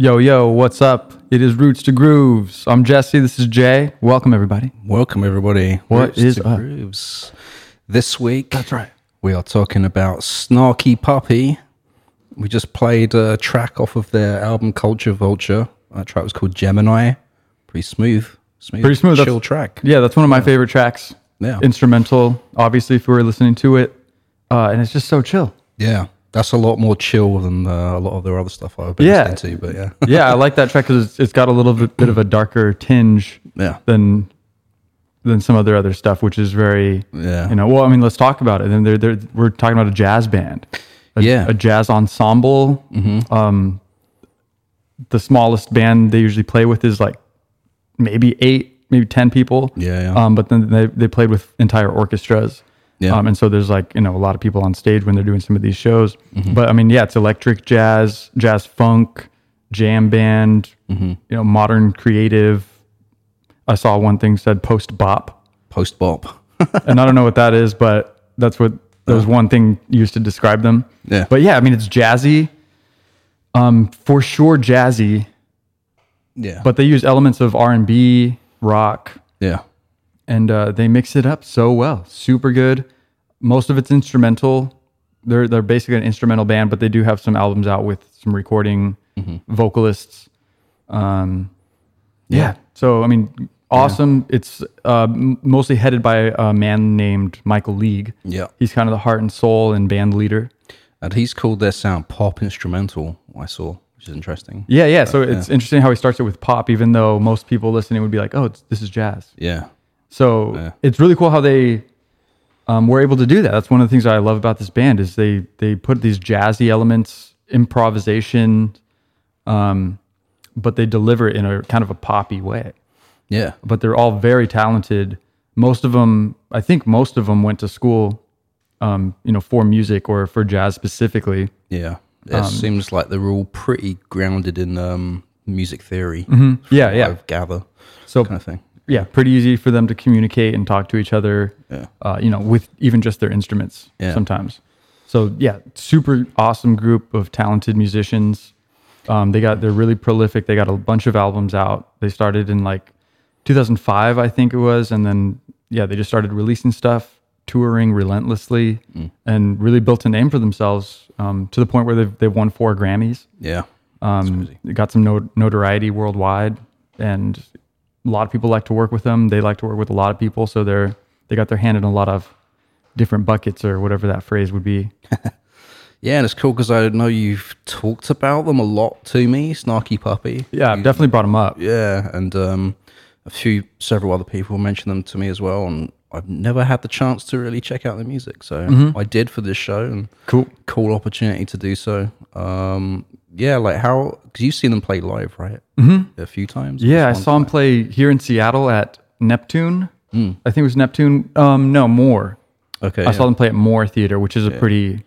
Yo, yo, what's up? It is Roots to Grooves. I'm Jesse. This is Jay. Welcome, everybody. Welcome, everybody. What is to up? Grooves. This week, that's right. we are talking about Snarky Puppy. We just played a track off of their album Culture Vulture. That track was called Gemini. Pretty smooth. Smooth. Pretty smooth. Chill That's- track. Yeah, that's one of my favorite tracks. Yeah. Instrumental, obviously, if we were listening to it. Uh, and it's just so chill. Yeah. That's a lot more chill than uh, a lot of their other stuff I've been Yeah. listening to. But yeah. Yeah, I like that track because it's, it's got a little bit, bit of a darker tinge Yeah. than than some of their other stuff, which is very, Yeah. you know, well, I mean, let's talk about it. And they're, they're, we're talking about a jazz band, a, Yeah. Mm-hmm. a jazz ensemble. Um, the smallest band they usually play with is like maybe eight, maybe 10 people. Yeah, yeah. Um, but then they, they played with entire orchestras. Yeah. Um, and so there's like, you know, a lot of people on stage when they're doing some of these shows. Mm-hmm. But I mean, yeah, it's electric jazz, jazz funk, jam band, Mm-hmm. you know, modern creative. I saw one thing said post bop. Post bop. and I don't know what that is, but that's what there was one thing used to describe them. Yeah. But yeah, I mean, it's jazzy. Um, for sure jazzy, yeah. but they use elements of R&B, rock, yeah. And uh, they mix it up so well. Super good. Most of it's instrumental. They're they're basically an instrumental band, but they do have some albums out with some recording vocalists. Um, yeah. So I mean, awesome. It's uh, m- mostly headed by a man named Michael League. Yeah. He's kind of the heart and soul and band leader. And he's called their sound pop instrumental, I saw, which is interesting. Yeah, yeah. So it's interesting how he starts it with pop, even though most people listening would be like, "Oh, it's, this is jazz." Yeah. So Yeah. it's really cool how they um, were able to do that. That's one of the things I love about this band is they they put these jazzy elements, improvisation, um, but they deliver it in a kind of a poppy way. Yeah. But they're all very talented. Most of them, I think, most of them went to school, um, you know, for music or for jazz specifically. Yeah. It Um, seems like they're all pretty grounded in um, music theory. Mm-hmm. Yeah, yeah. I gather So kind of thing. Yeah, pretty easy for them to communicate and talk to each other. Yeah. Uh, you know, with even just their instruments Yeah. sometimes. So yeah, super awesome group of talented musicians. Um, they got they're really prolific. They got a bunch of albums out. They started in like 2005, I think it was, and then yeah, they just started releasing stuff, touring relentlessly, Mm. and really built a name for themselves um, to the point where they've they've won four Grammys. Yeah. Um, got some no- notoriety worldwide, and a lot of people like to work with them. They like to work with a lot of people, so they're they got their hand in a lot of different buckets or whatever that phrase would be. Yeah, and it's cool because I know you've talked about them a lot to me, Snarky Puppy. Yeah, I've You- definitely brought them up. Yeah, and um, a few, several other people mentioned them to me as well, and I've never had the chance to really check out their music, so Mm-hmm. I did for this show, and Cool. cool opportunity to do so. Um, yeah, like how? Because you've seen them play live, right? Mm-hmm. A few times. Yeah, I saw them time? play here in Seattle at Neptune. I think it was Neptune. Um, no, more. Okay, I saw them play at Moore Theater, which is a pretty.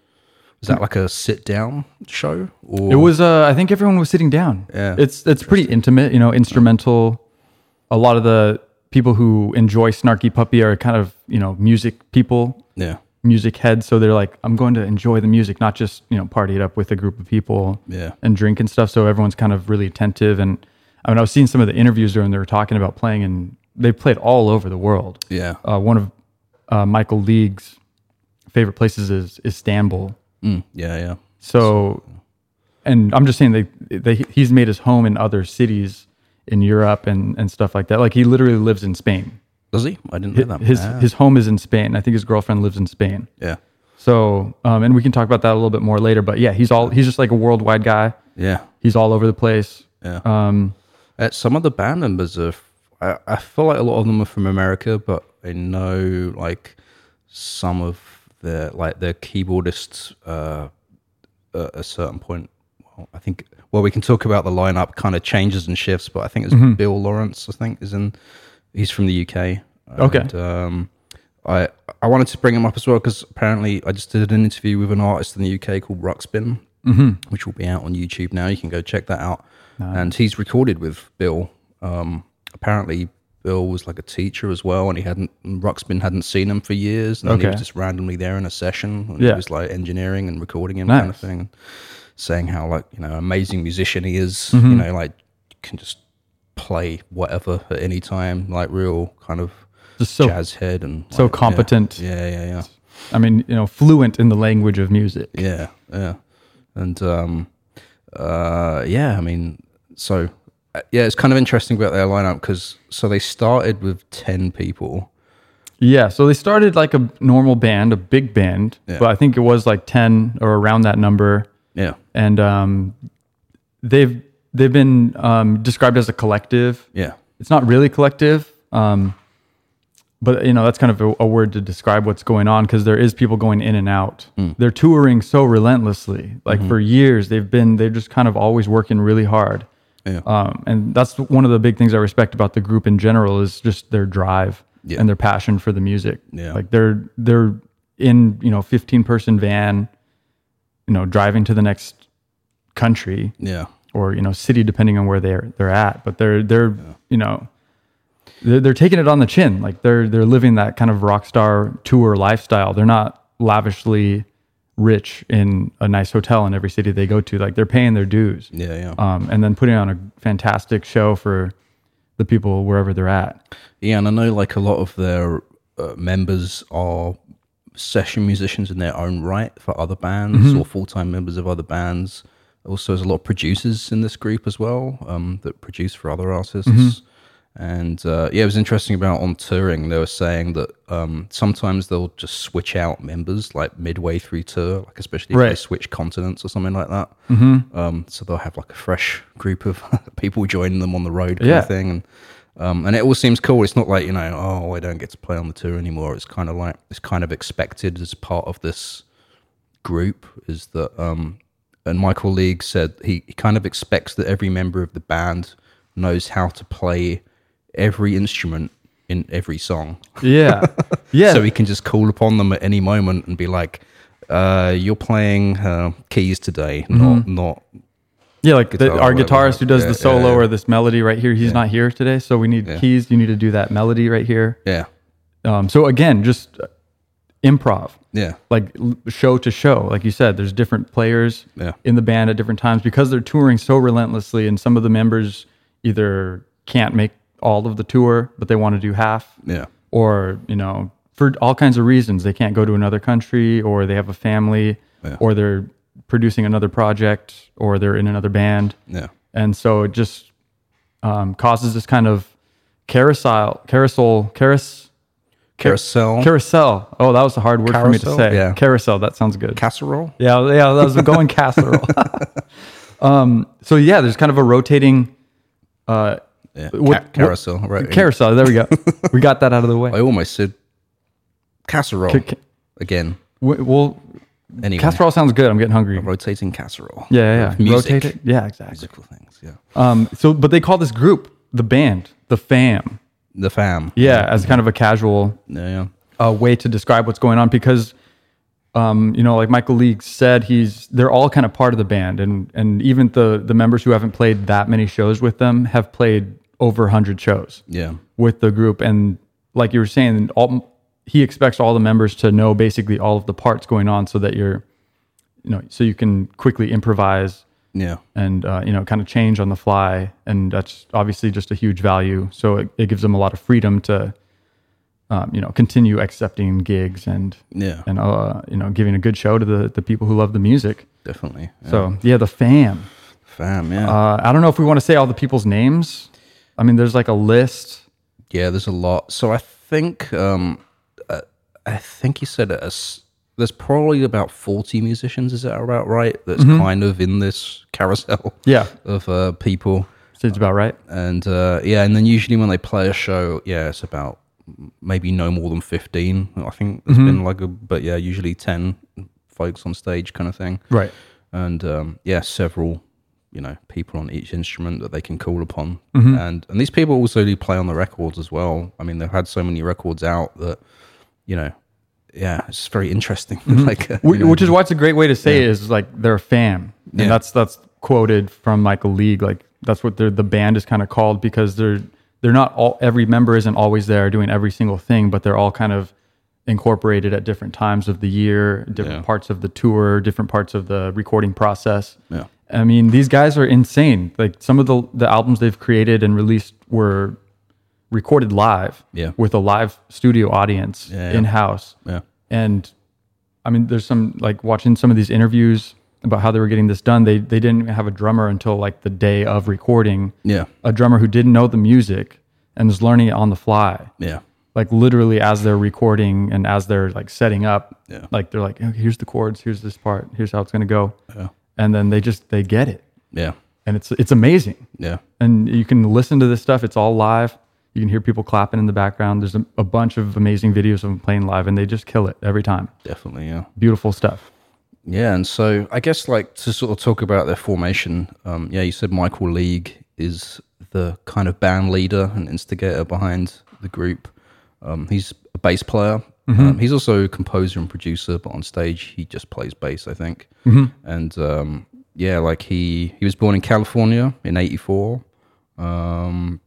is that like a sit-down show? Or It was. Uh, I think everyone was sitting down. Yeah. It's it's pretty intimate. You know, instrumental. A lot of the people who enjoy Snarky Puppy are kind of you know music people. yeah, music heads so they're like i'm going to enjoy the music not just you know party it up with a group of people Yeah. and drink and stuff. So everyone's kind of really attentive and i mean i was seeing some of the interviews and they were talking about playing and they played all over the world. Yeah, uh, one of uh, michael league's favorite places is istanbul. Mm, yeah, yeah. so and i'm just saying they, they he's made his home in other cities in europe and and stuff like that. Like he literally lives in spain Does he? I didn't know that. his Ah, his home is in spain i think his girlfriend lives in spain yeah, so, um, and we can talk about that a little bit more later. But yeah, he's all he's just like a worldwide guy. yeah, He's all over the place. yeah. Um, Uh, some of the band members are. I, I feel like a lot of them are from America, but I know like some of the like the keyboardists uh, at a certain point. Well, I think. Well, we can talk about the lineup kind of changes and shifts, but I think it's Mm-hmm. Bill Laurance. I think is in. He's from the UK. Okay. And, um, I I wanted to bring him up as well because apparently I just did an interview with an artist in the UK called Ruxpin, which will be out on YouTube now. You can go check that out. And he's recorded with Bill. Um, apparently, Bill was like a teacher as well, and he hadn't Ruxpin hadn't seen him for years, and then he was just randomly there in a session, and Yeah. he was like engineering and recording him Nice. kind of thing. saying how like you know amazing musician he is. Mm-hmm. You know, like can just play whatever at any time, like real kind of Just so jazz head and so like, yeah. competent. Yeah, yeah, yeah. I mean, you know, fluent in the language of music. Yeah, yeah, and um, uh, yeah. I mean, so uh, yeah, it's kind of interesting about their lineup because so they started with ten people. Yeah, so they started like a normal band, a big band, Yeah. but I think it was like 10 or around that number Yeah, and um they've they've been um described as a collective. yeah, It's not really collective. Um but you know, that's kind of a, a word to describe what's going on because there is people going in and out. They're touring so relentlessly. Like for years they've been they're just kind of always working really hard. yeah, Um, and that's one of the big things I respect about the group in general is just their drive Yeah. and their passion for the music. Yeah. Like they're they're in you know 15 person van, you know driving to the next country yeah, or you know city depending on where they're they're at. But they're they're you know they're, they're taking it on the chin. Like they're they're living that kind of rock star tour lifestyle. They're not lavishly rich in a nice hotel in every city they go to. Like they're paying their dues yeah, yeah. um, and then putting on a fantastic show for the people wherever they're at. Yeah, and I know like a lot of their uh, members are session musicians in their own right for other bands or full time members of other bands. Also, there's a lot of producers in this group as well um, that produce for other artists. And uh, yeah, it was interesting about on touring. They were saying that um, sometimes they'll just switch out members like midway through tour, like especially if they switch continents or something like that. Mm-hmm. Um, so they'll have like a fresh group of people joining them on the road kind Yeah. of thing. And um, and it all seems cool. It's not like you know, oh, I don't get to play on the tour anymore. It's kind of like it's kind of expected as part of this group. Is that um, and Michael League said he, he kind of expects that every member of the band knows how to play every instrument in every song. Yeah, yeah, So he can just call upon them at any moment and be like, uh, "You're playing uh, keys today, not not yeah. Like the, our guitarist who does Yeah, the solo yeah, yeah. or this melody right here, he's not here today, so we need keys. You need to do that melody right here. yeah, Um, so again, just improv, yeah, like show to show. Like you said, there's different players Yeah. in the band at different times because they're touring so relentlessly, and some of the members either can't make all of the tour, but they want to do half. yeah, or you know for all kinds of reasons they can't go to another country or they have a family Yeah. or they're producing another project or they're in another band yeah, and so it just um, causes this kind of carousel carousel carousel carousel, carousel oh that was a hard word for me to say Yeah. carousel that sounds good casserole. yeah yeah that was going casserole um, so yeah there's kind of a rotating uh, Yeah, What- ca- carousel. right. carousel there we go we got that out of the way I almost said casserole Ca- ca- again. we- we'll Anyway, Casserole sounds good. I'm getting hungry. rotating casserole. Yeah, yeah, yeah. Rotate it. Yeah, exactly. Musical things. Yeah. Um, so, but they call this group the band, the fam. The fam. Yeah, as kind of a casual Yeah. Yeah. uh, way to describe what's going on because, um, you know, like Michael League said, he's they're all kind of part of the band, and and even the the members who haven't played that many shows with them have played over hundred shows Yeah. with the group, and like you were saying, all he expects all the members to know basically all of the parts going on, so that you're, you know, so you can quickly improvise Yeah. and uh, you know kind of change on the fly and that's obviously just a huge value so it, it gives them a lot of freedom to um, you know continue accepting gigs and Yeah. and uh, you know giving a good show to the, the people who love the music Definitely. Yeah. so yeah the fam fam. Yeah. uh, i don't know if we want to say all the people's names i mean there's like a list Yeah, there's a lot. So I think um, uh, I think he said as there's probably about 40 musicians. Is that about right? That's kind of in this carousel yeah of uh, people. seems about right And uh, yeah, and then usually when they play a show, yeah, it's about maybe no more than 15. I think there's been like a, but yeah, usually 10 folks on stage kind of thing. right and um, yeah, several you know people on each instrument that they can call upon, and and these people also do play on the records as well. I mean, they've had so many records out that you know, yeah, it's very interesting. like, uh, Wh- you know, which is why it's a great way to say it is like they're a fam and Yeah. that's that's quoted from michael league like that's what they're, the band is kind of called because they're they're not all every member isn't always there doing every single thing but they're all kind of incorporated at different times of the year, different Yeah. parts of the tour, different parts of the recording process. Yeah. I mean, these guys are insane. Like some of the the albums they've created and released were recorded live Yeah. with a live studio audience Yeah, yeah. in house. Yeah. And I mean, there's some like watching some of these interviews about how they were getting this done. They they didn't have a drummer until like the day of recording. Yeah. A drummer who didn't know the music and was learning it on the fly. Yeah. Like literally as they're recording and as they're like setting up. Yeah. Like they're like, okay, here's the chords, here's this part, here's how it's gonna go. Yeah. And then they just they get it. Yeah. And it's it's amazing. Yeah. And you can listen to this stuff. It's all live. You can hear people clapping in the background. There's a, a bunch of amazing videos of them playing live, and they just kill it every time. Definitely. Yeah. Beautiful stuff. Yeah, and so I guess like to sort of talk about their formation. Um, yeah, you said Michael League is the kind of band leader and instigator behind the group. Um, he's a bass player. Um, he's also a composer and producer, but on stage he just plays bass, I think. And um, yeah, like he he was born in California in '84. Um,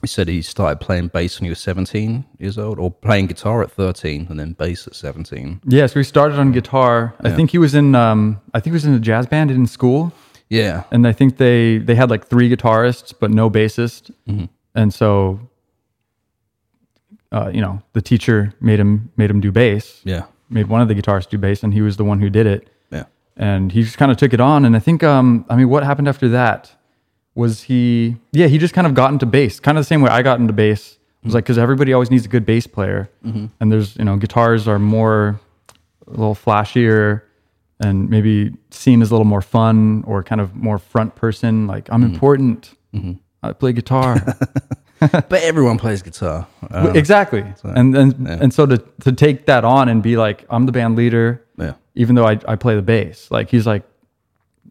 he said he started playing bass when he was 17 years old, or playing guitar at 13, and then bass at 17. Yeah, so he started on guitar. I think he was in um, I think he was in a jazz band in school, Yeah, and I think they they had like three guitarists but no bassist, and so uh, you know the teacher made him made him do bass, yeah, made one of the guitarists do bass, and he was the one who did it. yeah. and he just kind of took it on. And I think, um, I mean, what happened after that was he, yeah, he just kind of got into bass, kind of the same way I got into bass. It was like because everybody always needs a good bass player, mm-hmm. and there's you know guitars are more a little flashier and maybe seen as a little more fun or kind of more front person. Like I'm mm-hmm. important. Mm-hmm. I play guitar. But everyone plays guitar. Um, exactly. and and and so to to take that on and be like I'm the band leader. yeah, even though I, I play the bass. Like he's like,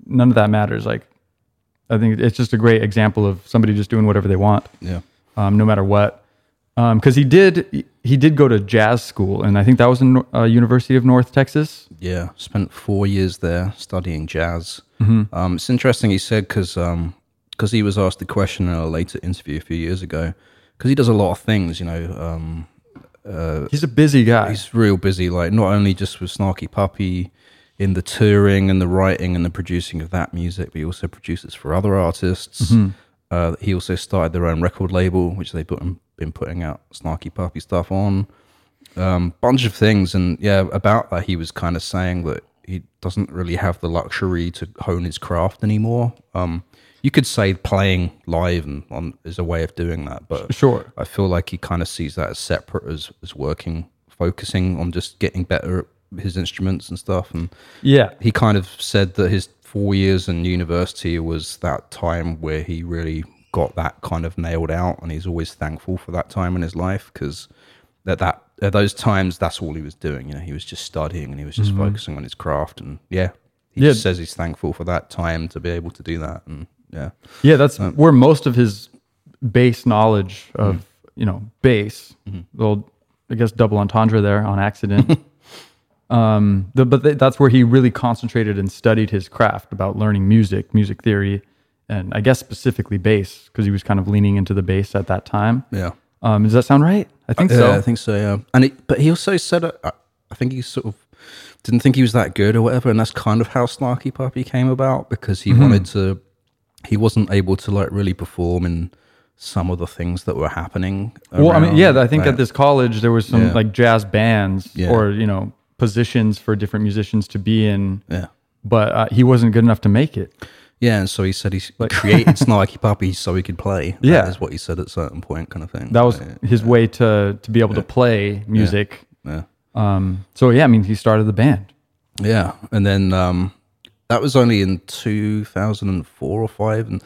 none of that matters. Like, I think it's just a great example of somebody just doing whatever they want, yeah, um, no matter what. Because he did he did go to jazz school, and I think that was in uh, University of North Texas. yeah. Spent four years there studying jazz. Mm-hmm. Um, it's interesting he said because because he was asked the question in a later interview a few years ago because he does a lot of things. You know, um, He's a busy guy. he's real busy. Like not only just with Snarky Puppy in the touring and the writing and the producing of that music, but he also produces for other artists. Uh, he also started their own record label, which they've put, been putting out Snarky Puppy stuff on. Um, bunch of things, and yeah, about that he was kind of saying that he doesn't really have the luxury to hone his craft anymore. Um, you could say playing live and on is a way of doing that, but Sure. I feel like he kind of sees that as separate as, as working, focusing on just getting better at his instruments and stuff. And Yeah. he kind of said that his four years in university was that time where he really got that kind of nailed out, and he's always thankful for that time in his life because at that at those times that's all he was doing. You know, he was just studying and he was just mm-hmm. focusing on his craft, and yeah, he Yeah. just says he's thankful for that time to be able to do that, and yeah, Yeah, that's um, where most of his base knowledge of mm-hmm. you know bass, mm-hmm. little I guess double entendre there on accident. um, the, but th- that's where he really concentrated and studied his craft about learning music, music theory, and I guess specifically bass because he was kind of leaning into the bass at that time. yeah. Um, does that sound right? I think Yeah, so. I think so. Yeah, and it, but he also said, uh, I I think he sort of didn't think he was that good or whatever, and that's kind of how Snarky Puppy came about because he wanted to. He wasn't able to like really perform in some of the things that were happening. Well, I mean, yeah, I think at this college there was some Yeah. like jazz bands Yeah. or you know positions for different musicians to be in, yeah, but uh, he wasn't good enough to make it. yeah, and so he said he created Snarky Puppy so he could play. That Yeah. is what he said at a certain point, kind of thing. That was Yeah, his way to to be able to play music. yeah. Um, so yeah, I mean, he started the band. Yeah, and then um, that was only in 2004 or five, and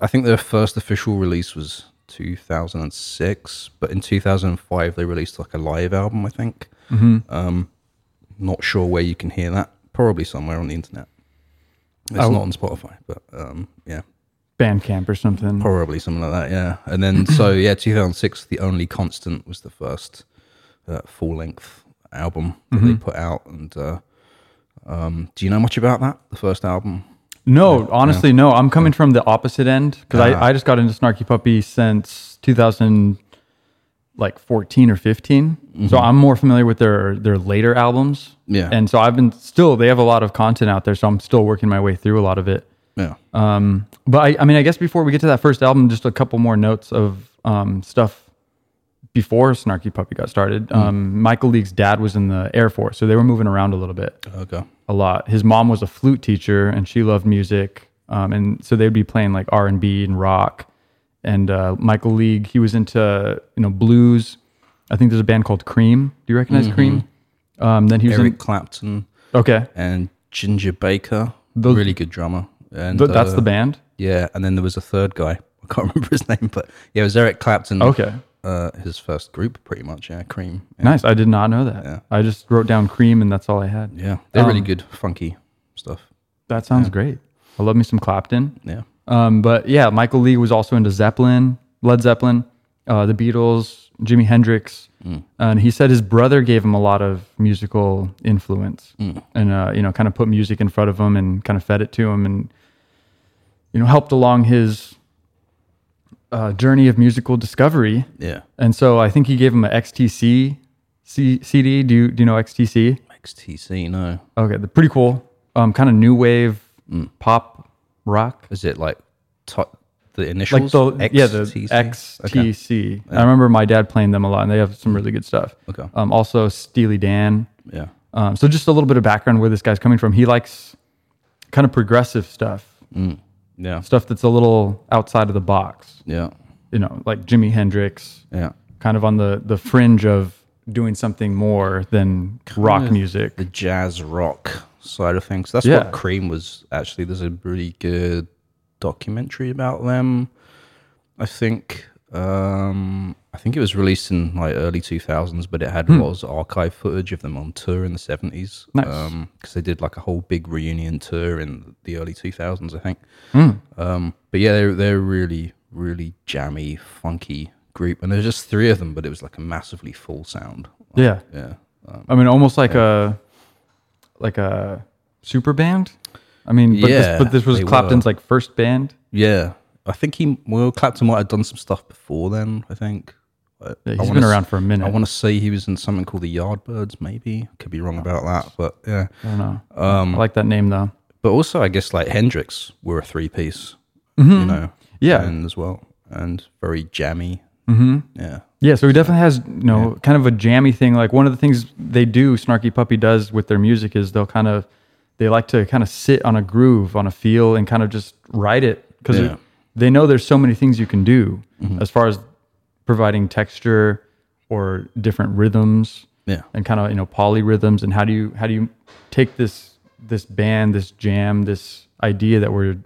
I think their first official release was 2006. But in 2005, they released like a live album. I think. Mm-hmm. Um, not sure where you can hear that. Probably somewhere on the internet. It's Oh. not on Spotify, but um, yeah, Bandcamp or something. probably something like that. Yeah, and then so yeah, 2006, the only constant was the first uh, full length album that they put out, and uh, um, do you know much about that? The first album. No, honestly, no. I'm coming from the opposite end because I, I just got into Snarky Puppy since 2000. Like 14 or 15. So I'm more familiar with their their later albums. Yeah. And so I've been still they have a lot of content out there, so I'm still working my way through a lot of it. Yeah. Um, but I, I mean, I guess before we get to that first album, just a couple more notes of um, stuff before Snarky Puppy got started. Um, Michael League's dad was in the Air Force, so they were moving around a little bit, Okay. a lot. His mom was a flute teacher, and she loved music, um, and so they'd be playing like R and B and rock. And uh, Michael League, he was into you know blues. I think there's a band called Cream. Do you recognize Cream? Um, then he was Eric Clapton okay. and Ginger Baker, Those- really good drummer. And Th- that's uh, the band. Yeah, and then there was a third guy. I can't remember his name, but yeah, it was Eric Clapton. Okay. Uh, his first group, pretty much. Yeah, Cream. Yeah, Nice. I did not know that. Yeah. I just wrote down Cream, and that's all I had. yeah. they're really Um, good, funky stuff. That sounds great. I love me some Clapton. Yeah. Um, but yeah, Michael League was also into Zeppelin, Led Zeppelin, uh, the Beatles, Jimi Hendrix, and he said his brother gave him a lot of musical influence, and uh, you know, kind of put music in front of him and kind of fed it to him, and you know, helped along his uh, journey of musical discovery. Yeah. And so I think he gave him an XTC C- CD. Do you do you know XTC? XTC, no. Okay, they're pretty cool. Um, kind of new wave pop rock. Is it like to- the initials? like the yeah the XTC? XTC. I remember my dad playing them a lot, and they have some really good stuff. Okay. Um, also Steely Dan. Yeah. Um, so just a little bit of background where this guy's coming from. He likes kind of progressive stuff, Yeah. stuff that's a little outside of the box. Yeah. You know, like Jimi Hendrix, Yeah. kind of on the the fringe of doing something more than rock music. The jazz rock side of things. That's Yeah. what Cream was actually. There's a really good documentary about them. I think. Um, I think it was released in like early 2000s, but it had was archive footage of them on tour in the 70s. Nice. because they did like a whole big reunion tour in the early 2000s, I think. Um, but yeah, they're they're really really jammy, funky group, and there's just three of them, but it was like a massively full sound. Yeah, Yeah, um, I mean, almost like a like a super band. I mean, but, Yeah, this, but this was Clapton's were. like first band. yeah. I think he well Clapton might have done some stuff before then. I think. Yeah, I he's wanna been s- around for a minute. I want to say he was in something called the Yardbirds, maybe. Could be wrong about that, but yeah. I don't know. Um, I like that name though. But also, I guess like Hendrix were a three piece, you know. Yeah. and as well, and very jammy. Mm-hmm. Yeah, Yeah, so he definitely has you know kind of a jammy thing. Like one of the things they do, Snarky Puppy does with their music is they'll kind of they like to kind of sit on a groove, on a feel, and kind of just write it. Because Yeah. they know there's so many things you can do as far as providing texture or different rhythms yeah, and kind of you know polyrhythms. And how do you how do you take this this band this jam this idea that we're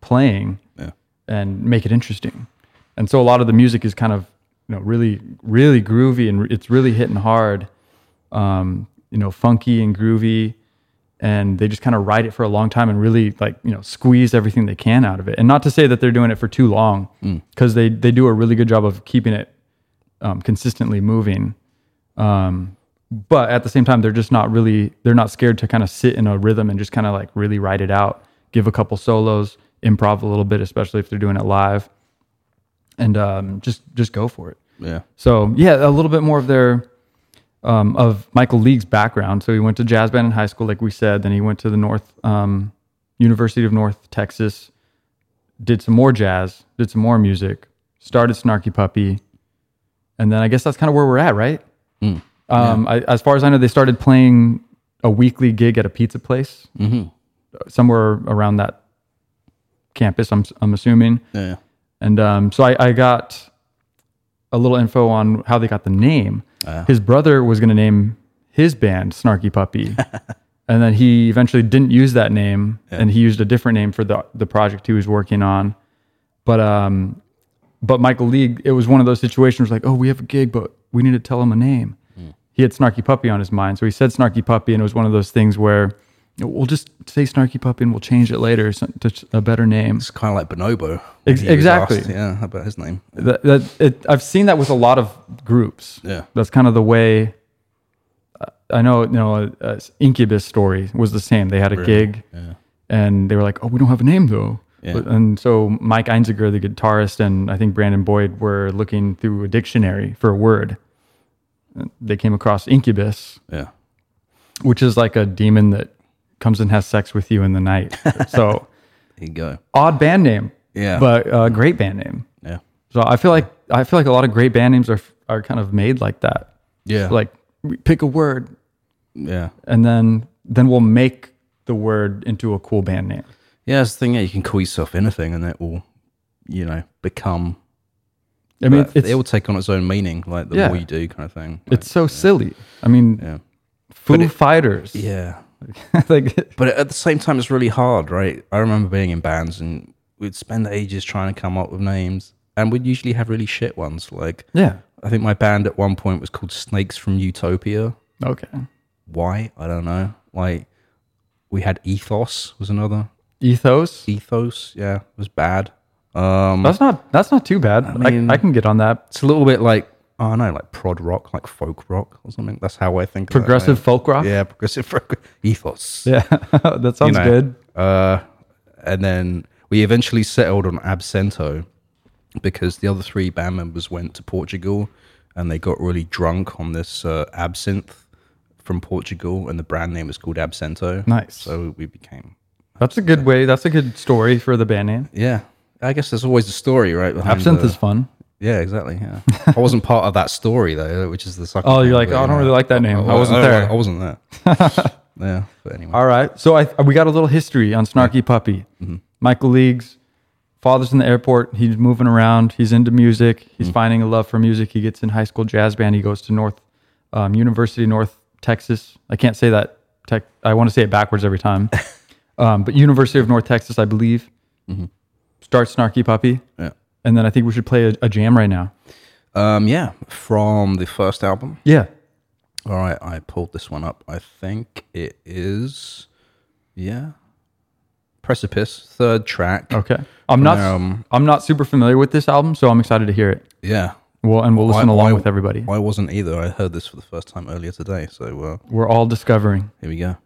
playing yeah, and make it interesting and so a lot of the music is kind of you know really really groovy and it's really hitting hard um you know funky and groovy. And they just kind of ride it for a long time and really like you know squeeze everything they can out of it. And not to say that they're doing it for too long because they they do a really good job of keeping it um, consistently moving. Um, but at the same time they're just not really they're not scared to kind of sit in a rhythm and just kind of like really write it out. Give a couple solos improv a little bit especially if they're doing it live and um, just just go for it yeah, so yeah, a little bit more of their um, of Michael League's background. So he went to jazz band in high school, like we said. Then he went to the North um, University of North Texas, did some more jazz, did some more music, started Snarky Puppy, and then I guess that's kind of where we're at, right? Um, I, as far as I know, they started playing a weekly gig at a pizza place somewhere around that campus. I'm I'm assuming. yeah, And um, so I, I got a little info on how they got the name. His brother was going to name his band Snarky Puppy. and then he eventually didn't use that name and he used a different name for the, the project he was working on. But um, but Michael League, it was one of those situations like, oh, we have a gig, but we need to tell him a name. He had Snarky Puppy on his mind. So he said Snarky Puppy, and it was one of those things where we'll just say Snarky Puppy and we'll change it later so- to a better name. It's kind of like Bonobo. Ex- exactly. asked, yeah, about his name. that, that it, I've seen that with a lot of groups. Yeah. that's kind of the way. uh, I know, you know, uh, Incubus story was the same. They had a gig, Yeah. and they were like, "Oh, we don't have a name though." Yeah. But- And so Mike Einziger, the guitarist, and I think Brandon Boyd were looking through a dictionary for a word. They came across incubus, Yeah. which is like a demon that comes and has sex with you in the night. so There you go. odd band name, Yeah. but uh, great band name. Yeah. So I feel like I feel like a lot of great band names are are kind of made like that. Yeah. Like pick a word yeah. and then then we'll make the word into a cool band name. Yeah, that's the thing. Yeah, you can call yourself anything, and it will, you know, become. I mean, it will take on its own meaning, like the Yeah. more you do, kind of thing. Like, it's so silly. I mean, yeah, Foo Fighters. yeah. like But at the same time, it's really hard, right? I remember being in bands, and we'd spend ages trying to come up with names, and we'd usually have really shit ones. Like, yeah. I think my band at one point was called Snakes from Utopia. Okay. Why? I don't know. Like, we had Ethos was another. Ethos. Ethos, yeah, was bad. Um, That's not that's not too bad. I, mean- I, can get on that. it's a little bit like I don't know, like prog rock, like folk rock or something. That's how I think. of that, Progressive folk rock. yeah, progressive folk ethos. Yeah. that sounds know. good. Uh, and then we eventually settled on Absento because the other three band members went to Portugal and they got really drunk on this uh, absinthe from Portugal, and the brand name was called Absento. Nice. So we became. That's a good way. That's a good story for the band name. Yeah, I guess there's always a story, right? Absinthe the- is fun. Yeah, exactly. Yeah, I wasn't part of that story though, which is the sucky Oh, you're like, oh, I don't really like that name. I wasn't I, there. I wasn't there. yeah, but anyway. All right. So I we got a little history on Snarky Puppy. Mm-hmm. Michael Leagues, father's in the airport. He's moving around. He's into music. He's Mm-hmm. finding a love for music. He gets in high school jazz band. He goes to North um, University North Texas. I can't say that. Tech. I want to say it backwards every time. um, but University of North Texas, I believe. Starts Snarky Puppy, Mm-hmm. Yeah. And then I think we should play a, a jam right now. Um, yeah, from the first album. Yeah. All right, I pulled this one up. I think it is, yeah, Precipice, third track. Okay. I'm not. Um, I'm not super familiar with this album, so I'm excited to hear it. Yeah. Well, and we'll listen I- along I- with everybody. I wasn't either. I heard this for the first time earlier today. So uh, We're all discovering. here we go.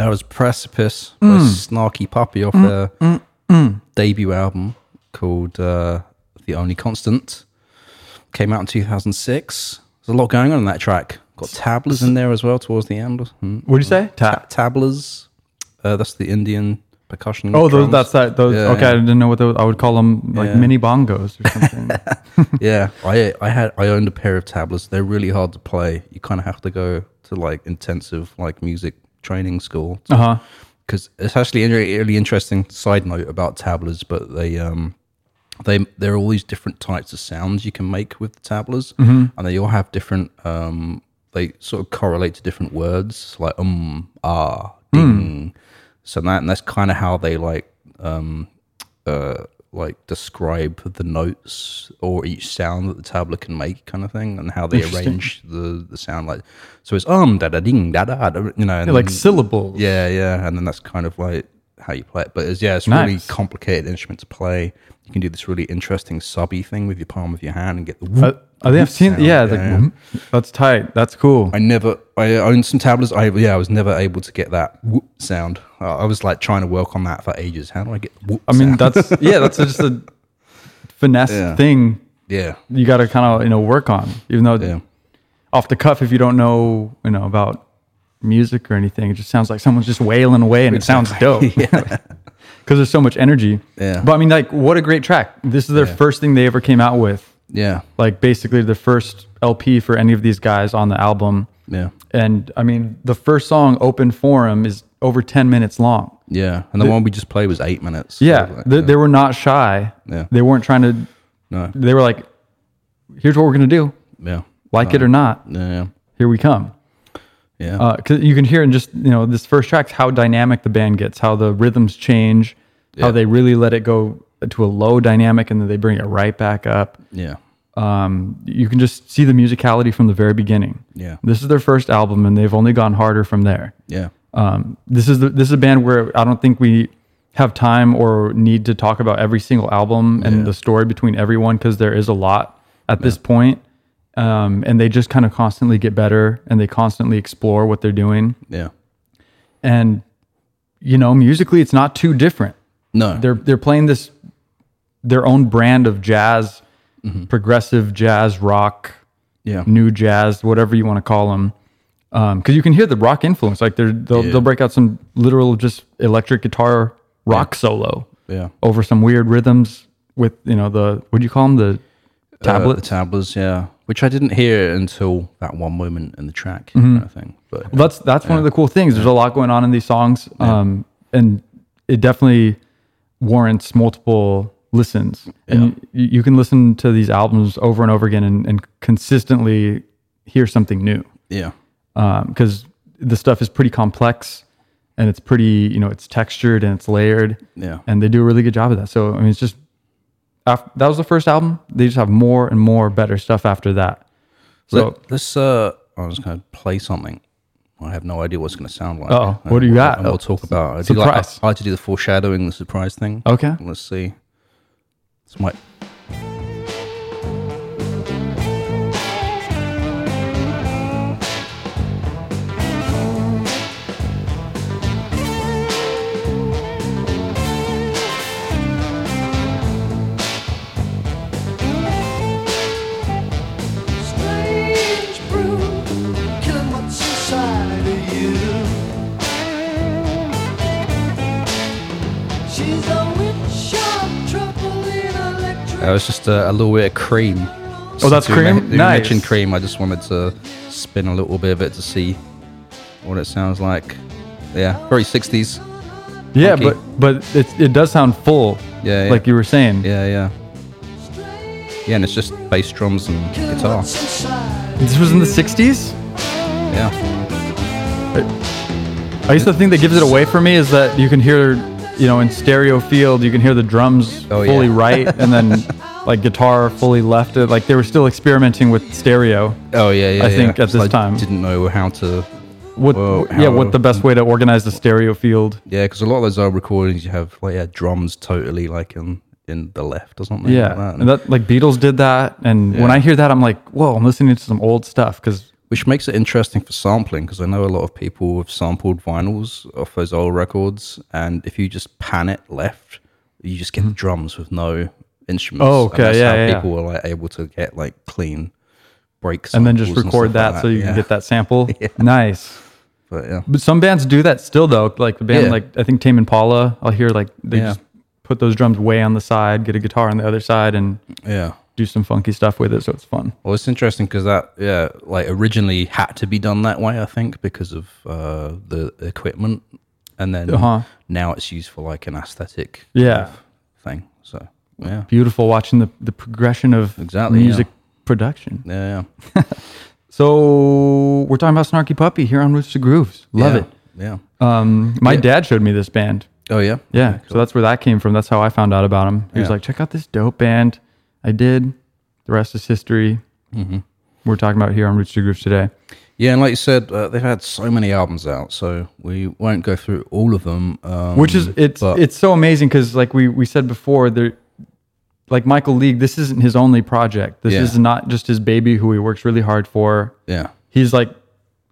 That was Precipice by Snarky Puppy off their debut album called uh, The Only Constant. Came out in 2006. There's a lot going on in that track. Got tablas in there as well towards the end. Hmm. What'd you say? Ta- tablas. Uh, that's the Indian percussion. Oh, those, drums. that's that. Those. Yeah, okay, yeah. I didn't know what those. I would call them like Yeah. mini bongos or something. yeah, I I had I owned a pair of tablas. They're really hard to play. You kind of have to go to like intensive like music training school uh huh. because it's actually a really, interesting side note about tablas. But they um they there are all these different types of sounds you can make with the tablas, and they all have different um they sort of correlate to different words like um ah ding. So that and that's kind of how they like um uh like describe the notes or each sound that the tabla can make kind of thing and how they arrange the the sound like so it's um da da ding da da you know and like then- syllables. yeah, yeah, and then that's kind of like how you play it. But it's, yeah, it's a really complicated instrument to play. You can do this really interesting subby thing with your palm of your hand and get the. Uh, whoop, I think I've seen. Yeah, like, yeah. mm, that's tight. That's cool. I never. I owned some tablas. I yeah, I was never able to get that whoop sound. Uh, I was like trying to work on that for ages. How do I get? I mean, sound? that's yeah. That's just a finesse Yeah. thing yeah, you got to kind of you know work on. Even though yeah, off the cuff, if you don't know you know about music or anything, it just sounds like someone's just wailing away, and it sounds dope. Because there's so much energy. Yeah. But I mean, like, what a great track! This is their Yeah. first thing they ever came out with. yeah, like basically the first LP for any of these guys on the album. yeah, And I mean, the first song, Open Forum, is over 10 minutes long. yeah. And the, one we just played was eight minutes. Yeah. like, they, they were not shy. Yeah. They weren't trying to, no, they were like, here's what we're going to do. yeah, Like it or not, yeah, here we come. Yeah. because you can hear in just you know this first track how dynamic the band gets, how the rhythms change, how they really let it go to a low dynamic and then they bring it right back up. yeah. Um, you can just see the musicality from the very beginning. Yeah. This is their first album, and they've only gone harder from there. Yeah. Um, this is the, this is a band where I don't think we have time or need to talk about every single album and Yeah. the story between everyone because there is a lot at this point. Um, and they just kind of constantly get better and they constantly explore what they're doing. Yeah. And you know, musically, it's not too different. No. They're they're playing this their own brand of jazz, Mm-hmm. progressive jazz, rock, yeah. new jazz, whatever you want to call them. Because you can hear the rock influence. Like they're, they'll Yeah. they'll break out some literal just electric guitar rock solo Yeah. over some weird rhythms with you know the what do you call them the Uh, the tablas, yeah. Which I didn't hear until that one moment in the track, kind of thing. But Well, that's that's one of the cool things. There's a lot going on in these songs, um, and it definitely warrants multiple listens. And you, you can listen to these albums over and over again and, and consistently hear something new yeah, because the stuff is pretty complex and it's pretty you know it's textured and it's layered yeah, and they do a really good job of that. So I mean, it's just af that was the first album. They just have more and more better stuff after that. So Let, let's. Uh, I was to play something. I have no idea what's to sound like. Uh-oh. What do you got? And we'll talk about. I do like, Surprise. I, I like to do the foreshadowing, the surprise thing. okay, Let's see. This might. That was just a, a little bit of cream. Oh, that's Since cream? we Nice. mentioned cream. I just wanted to spin a little bit of it to see what it sounds like. Yeah, very 60s. yeah, funky. but but it it does sound full. Yeah, yeah. like you were saying. Yeah, yeah. Yeah, and it's just bass drums and guitar. This was in the '60s. Yeah, I used to think that gives it away for me is that you can hear, you know, in stereo field, you can hear the drums Oh, fully yeah. right and then like guitar fully left. It like they were still experimenting with stereo. Oh yeah, yeah. I think yeah. at this I time. didn't know how to. What? Well, yeah, what the best way to organize the stereo field? Yeah, because a lot of those old recordings you have like yeah drums totally like in in the left or something. Yeah, like that. and that like Beatles did that, and when I hear that, I'm like, whoa, I'm listening to some old stuff because which makes it interesting for sampling because I know a lot of people have sampled vinyls off those old records, and if you just pan it left, you just get the drums with no instruments. Mm-hmm. Oh, And okay, that's yeah, how yeah, yeah. People were like able to get like clean breaks, and then just record that, so you can get that sample. Nice. But yeah, But some bands do that still though. Like the band, Yeah. like I think Tame Impala, I'll hear like they Yeah. just put those drums way on the side, get a guitar on the other side, and yeah. Do some funky stuff with it. So it's fun. Well, it's interesting because that, yeah, like originally had to be done that way, I think, because of uh, the equipment, and then Uh-huh. now it's used for like an aesthetic Yeah. of thing. So yeah, Beautiful watching the the progression of Exactly, music production. yeah, yeah. So we're talking about Snarky Puppy here on Roots to Grooves. Love Yeah, it. Yeah. Um, my Yeah. dad showed me this band. Oh yeah. Yeah, so that's where that came from. That's how I found out about him. He was like, "Check out this dope band." I did. The rest is history. Mm-hmm. We're talking about here on Roots to Grooves today. Yeah, and like you said, uh, they've had so many albums out, so we won't go through all of them. Um, which is it's but- it's so amazing because like we we said before there like michael league this isn't his only project this Yeah. is not just his baby who he works really hard for yeah, he's like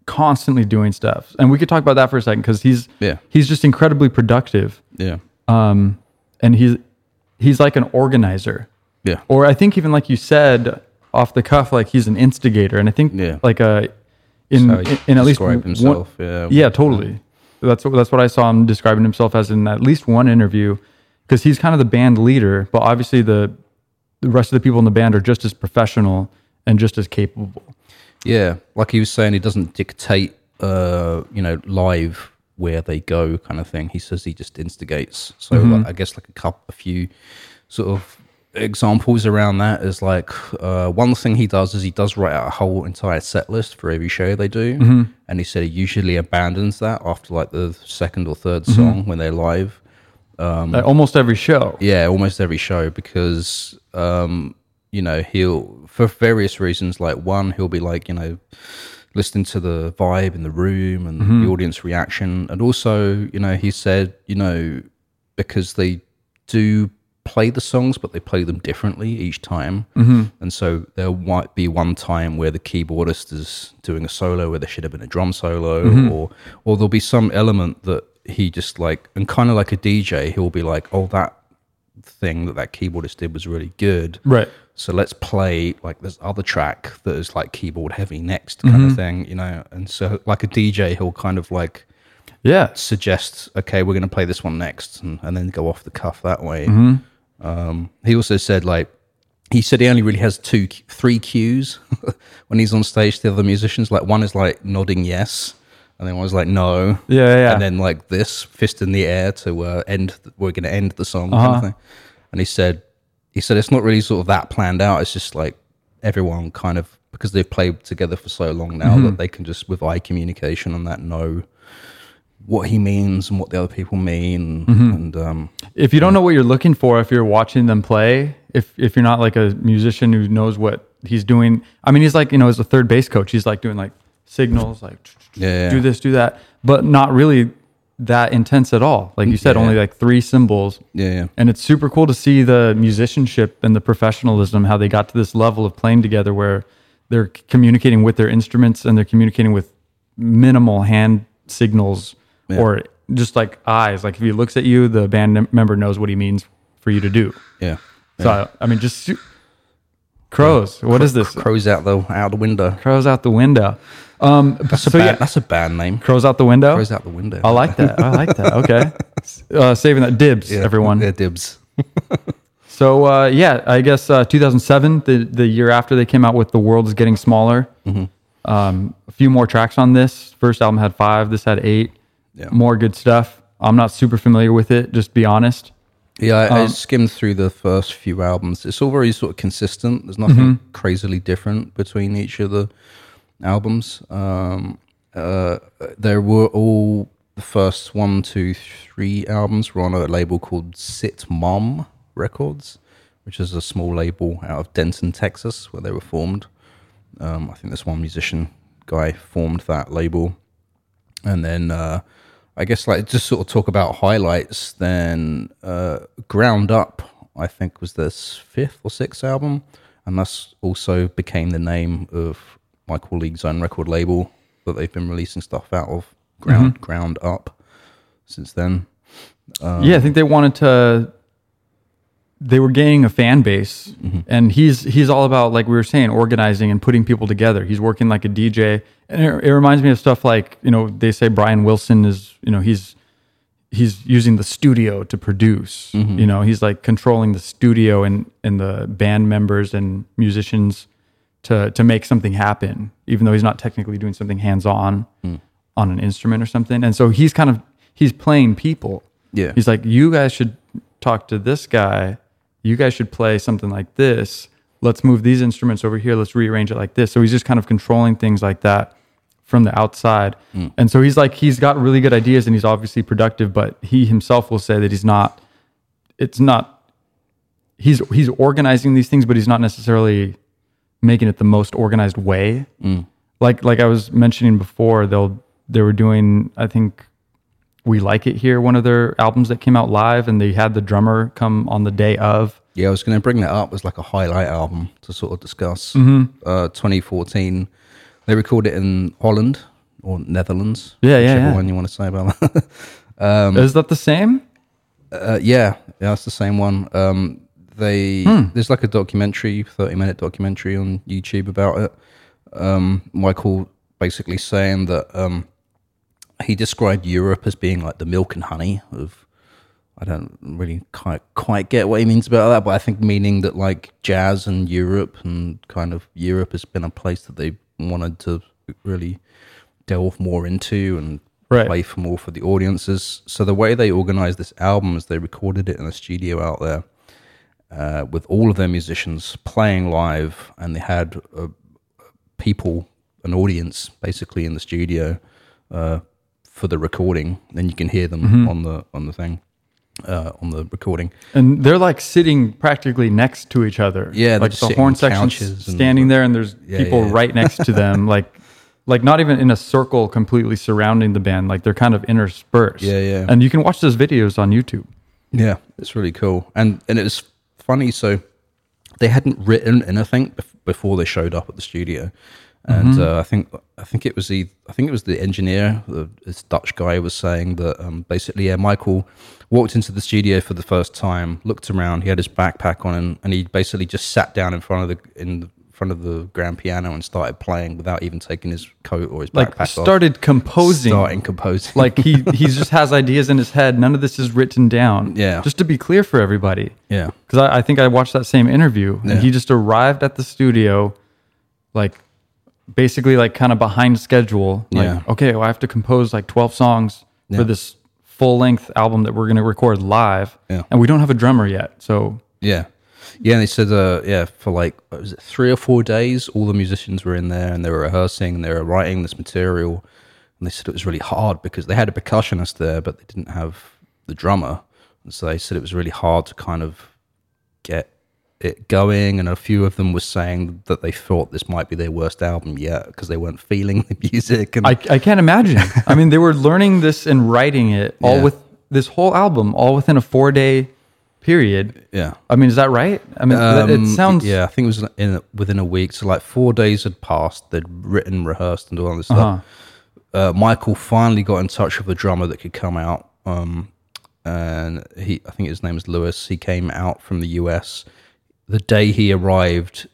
constantly doing stuff and we could talk about that for a second because he's Yeah. he's just incredibly productive yeah, um and he's he's like an organizer yeah, or i think even like you said off the cuff like he's an instigator and i think Yeah. like a in he in, in at least described one, himself, yeah. yeah totally that's what that's what i saw him describing himself as in at least one interview because he's kind of the band leader but obviously the the rest of the people in the band are just as professional and just as capable Yeah, like he was saying, he doesn't dictate, uh, you know, live where they go, kind of thing. He says he just instigates. So Mm-hmm. like, I guess like a couple, a few, sort of examples around that is like uh, one thing he does is he does write out a whole entire set list for every show they do, and he said he usually abandons that after like the second or 3rd song when they're live. At almost every show. Yeah, almost every show because um, you know he'll for various reasons. Like one, he'll be like you know listening to the vibe in the room and the audience reaction, and also you know he said you know because they do play the songs, but they play them differently each time, mm-hmm. and so there might be one time where the keyboardist is doing a solo where there should have been a drum solo, mm-hmm. or or there'll be some element that he just like and kind of like a DJ, he'll be like, oh that thing that that keyboardist did was really good. Right. So let's play like this other track that is like keyboard heavy next kind of mm-hmm. thing, you know. And so like a DJ, he'll kind of like Yeah. suggest, okay, we're going to play this one next, and, and then go off the cuff that way. Um, he also said like he said he only really has two, three cues when he's on stage. to The other musicians, like one is like nodding yes, and then one is like no, Yeah, yeah. and then like this fist in the air to uh, end. We're going to end the song, kind of thing. And he said, he said it's not really sort of that planned out. It's just like everyone kind of because they've played together for so long now that they can just with eye communication and that know what he means and what the other people mean. And um, if you don't know what you're looking for, if you're watching them play, if if you're not like a musician who knows what he's doing, I mean, he's like you know, as a third base coach, he's like doing like signals, like Yeah. do this, do that, but not really that intense at all. Like you said, Yeah. only like three symbols. yeah, yeah. And it's super cool to see the musicianship and the professionalism, how they got to this level of playing together where they're communicating with their instruments and they're communicating with minimal hand signals or just like eyes. Like if he looks at you, the band member knows what he means for you to do. yeah. So, I mean, just crows. What is this? Crows out the out the window. Crows out the window. Um, That's a so band, yeah, that's a band name. crows out the window. Crows out the window. I like that. I like that. Okay. Uh, saving that dibs, Yeah, everyone. Yeah, dibs. So uh, yeah, I guess uh, 2007, the the year after they came out with "The World Is Getting Smaller." Mm-hmm. Um, a few more tracks on this. First album had five. This had eight. Yeah. More good stuff. I'm not super familiar with it. Just be honest. Yeah, I, Um, I skimmed through the first few albums. It's all very sort of consistent. There's nothing Mm-hmm. crazily different between each of the albums. Um, uh, there were all the first one, two, three albums were on a label called Sit Mom Records, which is a small label out of Denton, Texas, where they were formed. Um, I think this one musician guy formed that label and then uh, I guess like just sort of talk about highlights. Then uh, Ground Up, I think, was their fifth or sixth album, and that's also became the name of my colleague's own record label that they've been releasing stuff out of. Ground Ground Up since then. Um, yeah, I think they wanted to. They were gaining a fan base, Mm-hmm. and he's he's all about like we were saying, organizing and putting people together. He's working like a DJ, and it, it reminds me of stuff like you know they say Brian Wilson is you know he's he's using the studio to produce. Mm-hmm. You know he's like controlling the studio and and the band members and musicians to to make something happen, even though he's not technically doing something hands on Mm. on an instrument or something. And so he's kind of he's playing people. Yeah. He's like, you guys should talk to this guy. You guys should play something like this. Let's move these instruments over here. Let's rearrange it like this. So he's just kind of controlling things like that from the outside. Mm. And so he's like, he's got really good ideas and he's obviously productive, but he himself will say that he's not, it's not, he's, he's organizing these things, but he's not necessarily making it the most organized way. Mm. Like, like I was mentioning before, they'll, they were doing, I think, we Like It Here, one of their albums that came out live, and they had the drummer come on the day of. Yeah, I was going to bring that up as like a highlight album to sort of discuss. Mm-hmm. Uh, 2014, they recorded it in Holland or Netherlands. Yeah, yeah, whichever yeah. one you want to say about that. Is that the same? Uh, yeah, yeah, that's the same one. Um, they Hmm. there's like a documentary, thirty minute documentary on YouTube about it. Um, Michael basically saying that um, he described Europe as being like the milk and honey of. I don't really quite quite get what he means about that, but I think meaning that like jazz and Europe and kind of Europe has been a place that they wanted to really delve more into and Right. play for more for the audiences. So the way they organized this album is they recorded it in a studio out there, uh, with all of their musicians playing live, and they had uh, people, an audience, basically in the studio uh, for the recording. Then you can hear them Mm-hmm. on the on the thing, uh, on the recording. And they're like sitting practically next to each other. Yeah, like the horn section couches and- standing there, and there's Yeah, people yeah. right next to them, like like not even in a circle completely surrounding the band. Like they're kind of interspersed. Yeah, yeah. And you can watch those videos on YouTube. Yeah, it's really cool, and and it was funny. So they hadn't written anything before they showed up at the studio, and uh, I think I think it was the I think it was the engineer, the, this Dutch guy, was saying that um, basically, yeah, Michael walked into the studio for the first time, looked around, he had his backpack on, and, and he basically just sat down in front of the in front of the grand piano and started playing without even taking his coat or his Like backpack off. started composing. starting composing. like he he just has ideas in his head. None of this is written down. Yeah. Just to be clear for everybody. yeah, because I, I think I watched that same interview and Yeah. he just arrived at the studio like basically like kind of behind schedule like Yeah. okay well, i have to compose like 12 songs Yeah. for this full length album that we're going to record live Yeah. and we don't have a drummer yet so Yeah. Yeah, and they said, uh, yeah, for like, was it three or four days, all the musicians were in there and they were rehearsing and they were writing this material. And they said it was really hard because they had a percussionist there, but they didn't have the drummer. And so they said it was really hard to kind of get it going. And a few of them were saying that they thought this might be their worst album yet because they weren't feeling the music. And i, I can't imagine i mean they were learning this and writing it all Yeah. with this whole album all within a four day period yeah. i mean is that right i mean Um, it sounds yeah. I think it was in within a week. So like four days had passed. They'd written, rehearsed, and all this stuff. Uh, Michael finally got in touch with a drummer that could come out. Um, and he, I think his name is Lewis. He came out from the US. The day he arrived,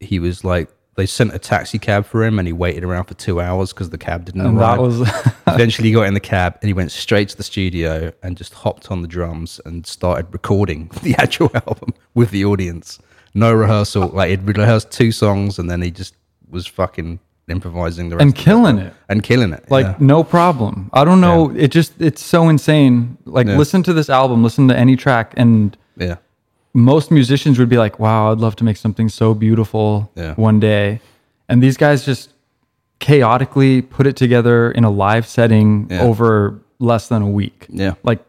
he was like, they sent a taxi cab for him, and he waited around for two hours because the cab didn't and arrive that was eventually he got in the cab and he went straight to the studio and just hopped on the drums and started recording the actual album with the audience. No rehearsal. Like he'd rehearsed two songs and then he just was fucking improvising the rest and killing it and killing it. like yeah. no problem i don't know it just it's so insane like Yeah. listen to this album listen to any track and yeah. Most musicians would be like wow i'd love to make something so beautiful Yeah. one day and these guys just chaotically put it together in a live setting Yeah. over less than a week Yeah. like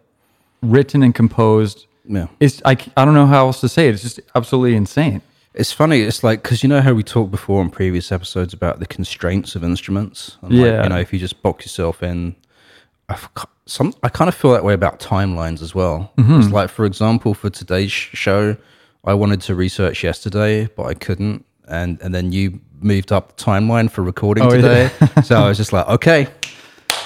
written and composed Yeah. it's I, I don't know how else to say it it's just absolutely insane It's funny. It's like because you know how we talked before in previous episodes about the constraints of instruments. And like, Yeah. you know, if you just box yourself in, I've, some I kind of feel that way about timelines as well. Mm-hmm. It's like, for example, for today's show, I wanted to research yesterday, but I couldn't, and and then you moved up the timeline for recording Oh, yeah. today. so I was just like, okay,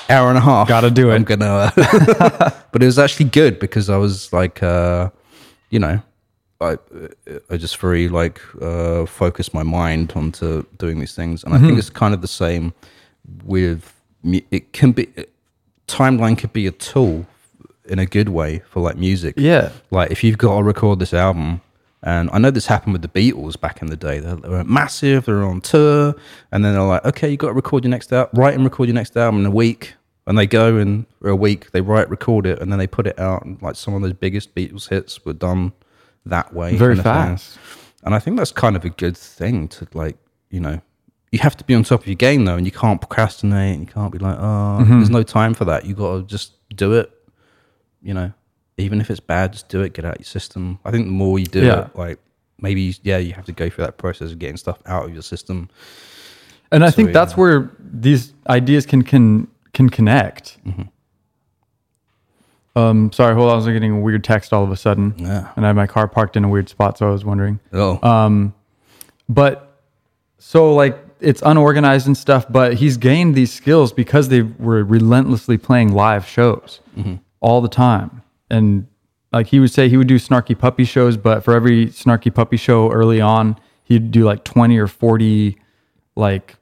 hour and a half. Gotta do it. I'm gonna. but it was actually good because I was like, uh, you know, I I just very like uh, focused my mind onto doing these things, and I Mm-hmm. think it's kind of the same with it can be timeline could be a tool in a good way for like music. yeah Like if you've got to record this album, and I know this happened with the Beatles back in the day. They were massive, they were on tour, and then they're like, okay, you've got to record your next album, write and record your next album in a week. And they go and for a week, they write, record it, and then they put it out. And like some of those biggest Beatles hits were done that way, very kind of thing. fast And I think that's kind of a good thing to like, you know, you have to be on top of your game though, and you can't procrastinate, and you can't be like, oh, Mm-hmm. there's no time for that. You got to just do it. You know, even if it's bad, just do it. Get out your system. I think the more you do Yeah. it, like maybe yeah, you have to go through that process of getting stuff out of your system. And I So, think that's yeah. where these ideas can can can connect. Mm-hmm. Um, sorry, hold on. I was getting a weird text all of a sudden, Yeah. and I had my car parked in a weird spot, so I was wondering. Oh, Um, but so like it's unorganized and stuff, but he's gained these skills because they were relentlessly playing live shows mm-hmm. all the time. And like he would say he would do snarky puppy shows, but for every snarky puppy show early on, he'd do like 20 or 40 like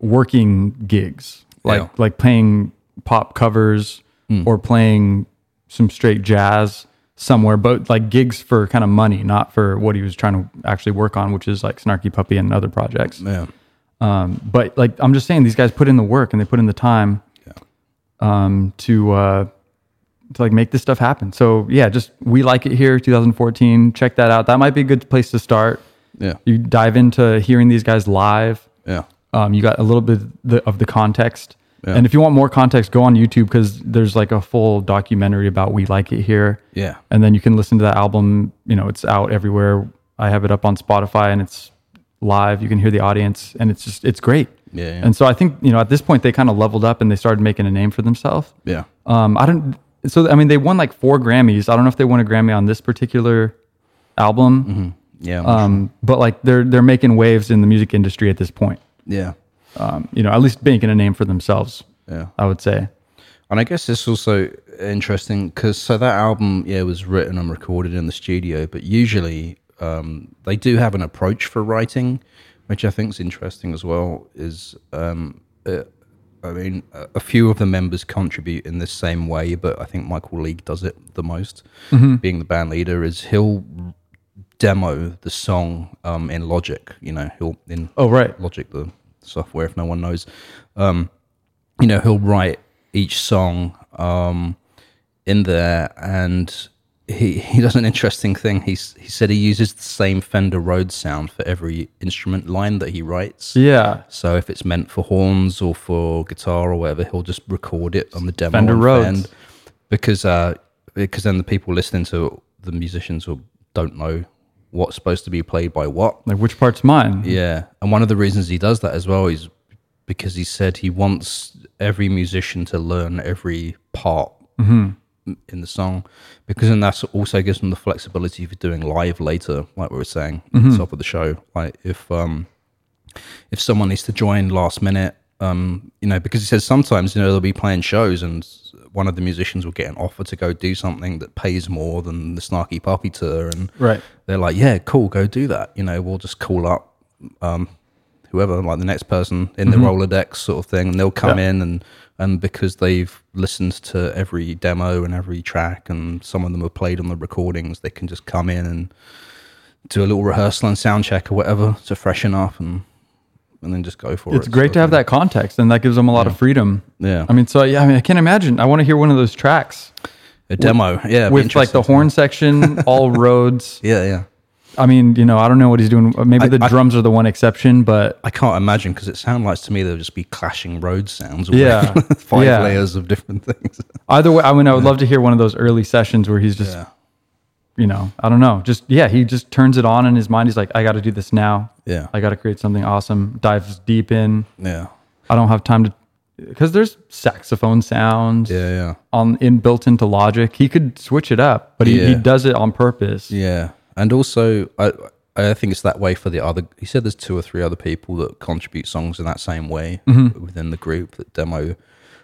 working gigs, like Yeah. like playing pop covers hmm. or playing some straight jazz somewhere, but like gigs for kind of money, not for what he was trying to actually work on, which is like Snarky Puppy and other projects. yeah, Um, but like I'm just saying, these guys put in the work and they put in the time um, to uh, to like make this stuff happen. So yeah, just we like it here, 2014. Check that out. That might be a good place to start. Yeah. You dive into hearing these guys live. Yeah. Um, you got a little bit the, of the context. Yeah. And if you want more context, go on YouTube because there's like a full documentary about We Like It Here. Yeah. And then you can listen to that album. You know, it's out everywhere. I have it up on Spotify and it's live. You can hear the audience and it's just, it's great. Yeah, yeah. And so I think, you know, at this point they kind of leveled up and they started making a name for themselves. Yeah. Um, I don't, so I mean, they won like four Grammys. I don't know if they won a Grammy on this particular album. Yeah. Um, but like they're, they're making waves in the music industry at this point. yeah. Um, you know, at least making a name for themselves, Yeah. I would say. And I guess it's also interesting because so that album, yeah, was written and recorded in the studio, but usually um, they do have an approach for writing, which I think is interesting as well. Is um, uh, I mean, a few of the members contribute in the same way, but I think Michael League does it the most. Being the band leader, is he'll demo the song um, in Logic. You know, he'll in Oh, right. Logic, the software, if no one knows. Um, you know, he'll write each song um, in there, and he he does an interesting thing. He's he said he uses the same Fender Rhodes sound for every instrument line that he writes. Yeah. So if it's meant for horns or for guitar or whatever, he'll just record it on the demo. Fender Rhodes. Fend, because uh, because then the people listening to the musicians will don't know what's supposed to be played by what. Like which part's mine? Yeah, and one of the reasons he does that as well is because he said he wants every musician to learn every part Mm-hmm. In the song, because then that also gives them the flexibility for doing live later, like we were saying Mm-hmm. at the top of the show. Like if um if someone needs to join last minute, um, you know, because he says sometimes you know they'll be playing shows and one of the musicians will get an offer to go do something that pays more than the Snarky Puppy tour, and Right. they're like, yeah, cool, go do that. You know, we'll just call up um, whoever, like the next person in the Rolodex sort of thing, and they'll come Mm-hmm. Yeah. in and and because they've listened to every demo and every track, and some of them have played on the recordings, they can just come in and do a little rehearsal and sound check or whatever to freshen up and and then just go for it. It's great to have that context and that gives them a lot of freedom. Yeah. I mean, so yeah, I mean, I can't imagine. I want to hear one of those tracks a demo, yeah, with like the horn section, all Rhodes. Yeah, yeah. I mean, you know, I don't know what he's doing. Maybe I- the I- drums are the one exception, but I can't imagine because it sounds like to me there'll just be clashing Rhodes sounds. Yeah. five Yeah. layers of different things. either way, I mean, I would love to hear one of those early sessions where he's just, Yeah, you know, I don't know, just yeah, he just turns it on in his mind. He's like, I got to do this now. yeah, I got to create something awesome. Dives deep in. yeah, I don't have time to, because there's saxophone sounds yeah, yeah. on in built into Logic. He could switch it up, but he, he does it on purpose. Yeah, and also I I think it's that way for the other. He said there's two or three other people that contribute songs in that same way Mm-hmm. within the group that demo.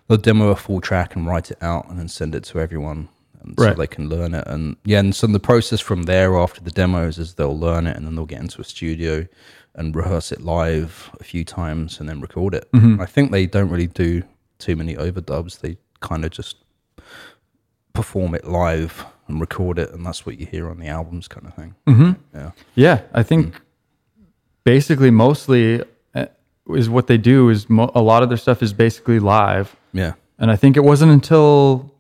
They'll demo a full track and write it out and then send it to everyone, and so they can learn it. And yeah, and so the process from there after the demos is they'll learn it and then they'll get into a studio and rehearse it live a few times and then record it. Mm-hmm. I think they don't really do too many overdubs. They kind of just perform it live and record it, and that's what you hear on the albums, kind of thing. Mm-hmm. Yeah, Yeah, I think basically mostly uh, is what they do is mo- a lot of their stuff is basically live, yeah, and I think it wasn't until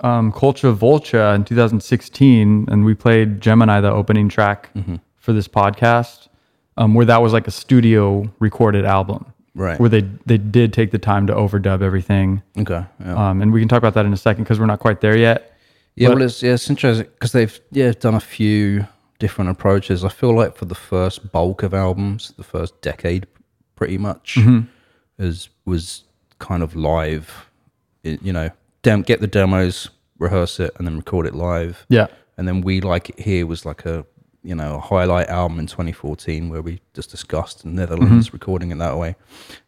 um, Culture Vulture in 2016, and we played Gemini, the opening track for this podcast, um, where that was like a studio recorded album, right. where they they did take the time to overdub everything, okay, yeah, um, and we can talk about that in a second because we're not quite there yet. Yeah. but- Well, it's yeah, it's interesting because they've yeah done a few different approaches. I feel like for the first bulk of albums, the first decade, pretty much, is was kind of live. It, you know, dem- get the demos, rehearse it, and then record it live. Yeah, and then we like it here was like a you know a highlight album in 2014 where we just discussed Mm-hmm. Netherlands recording it that way,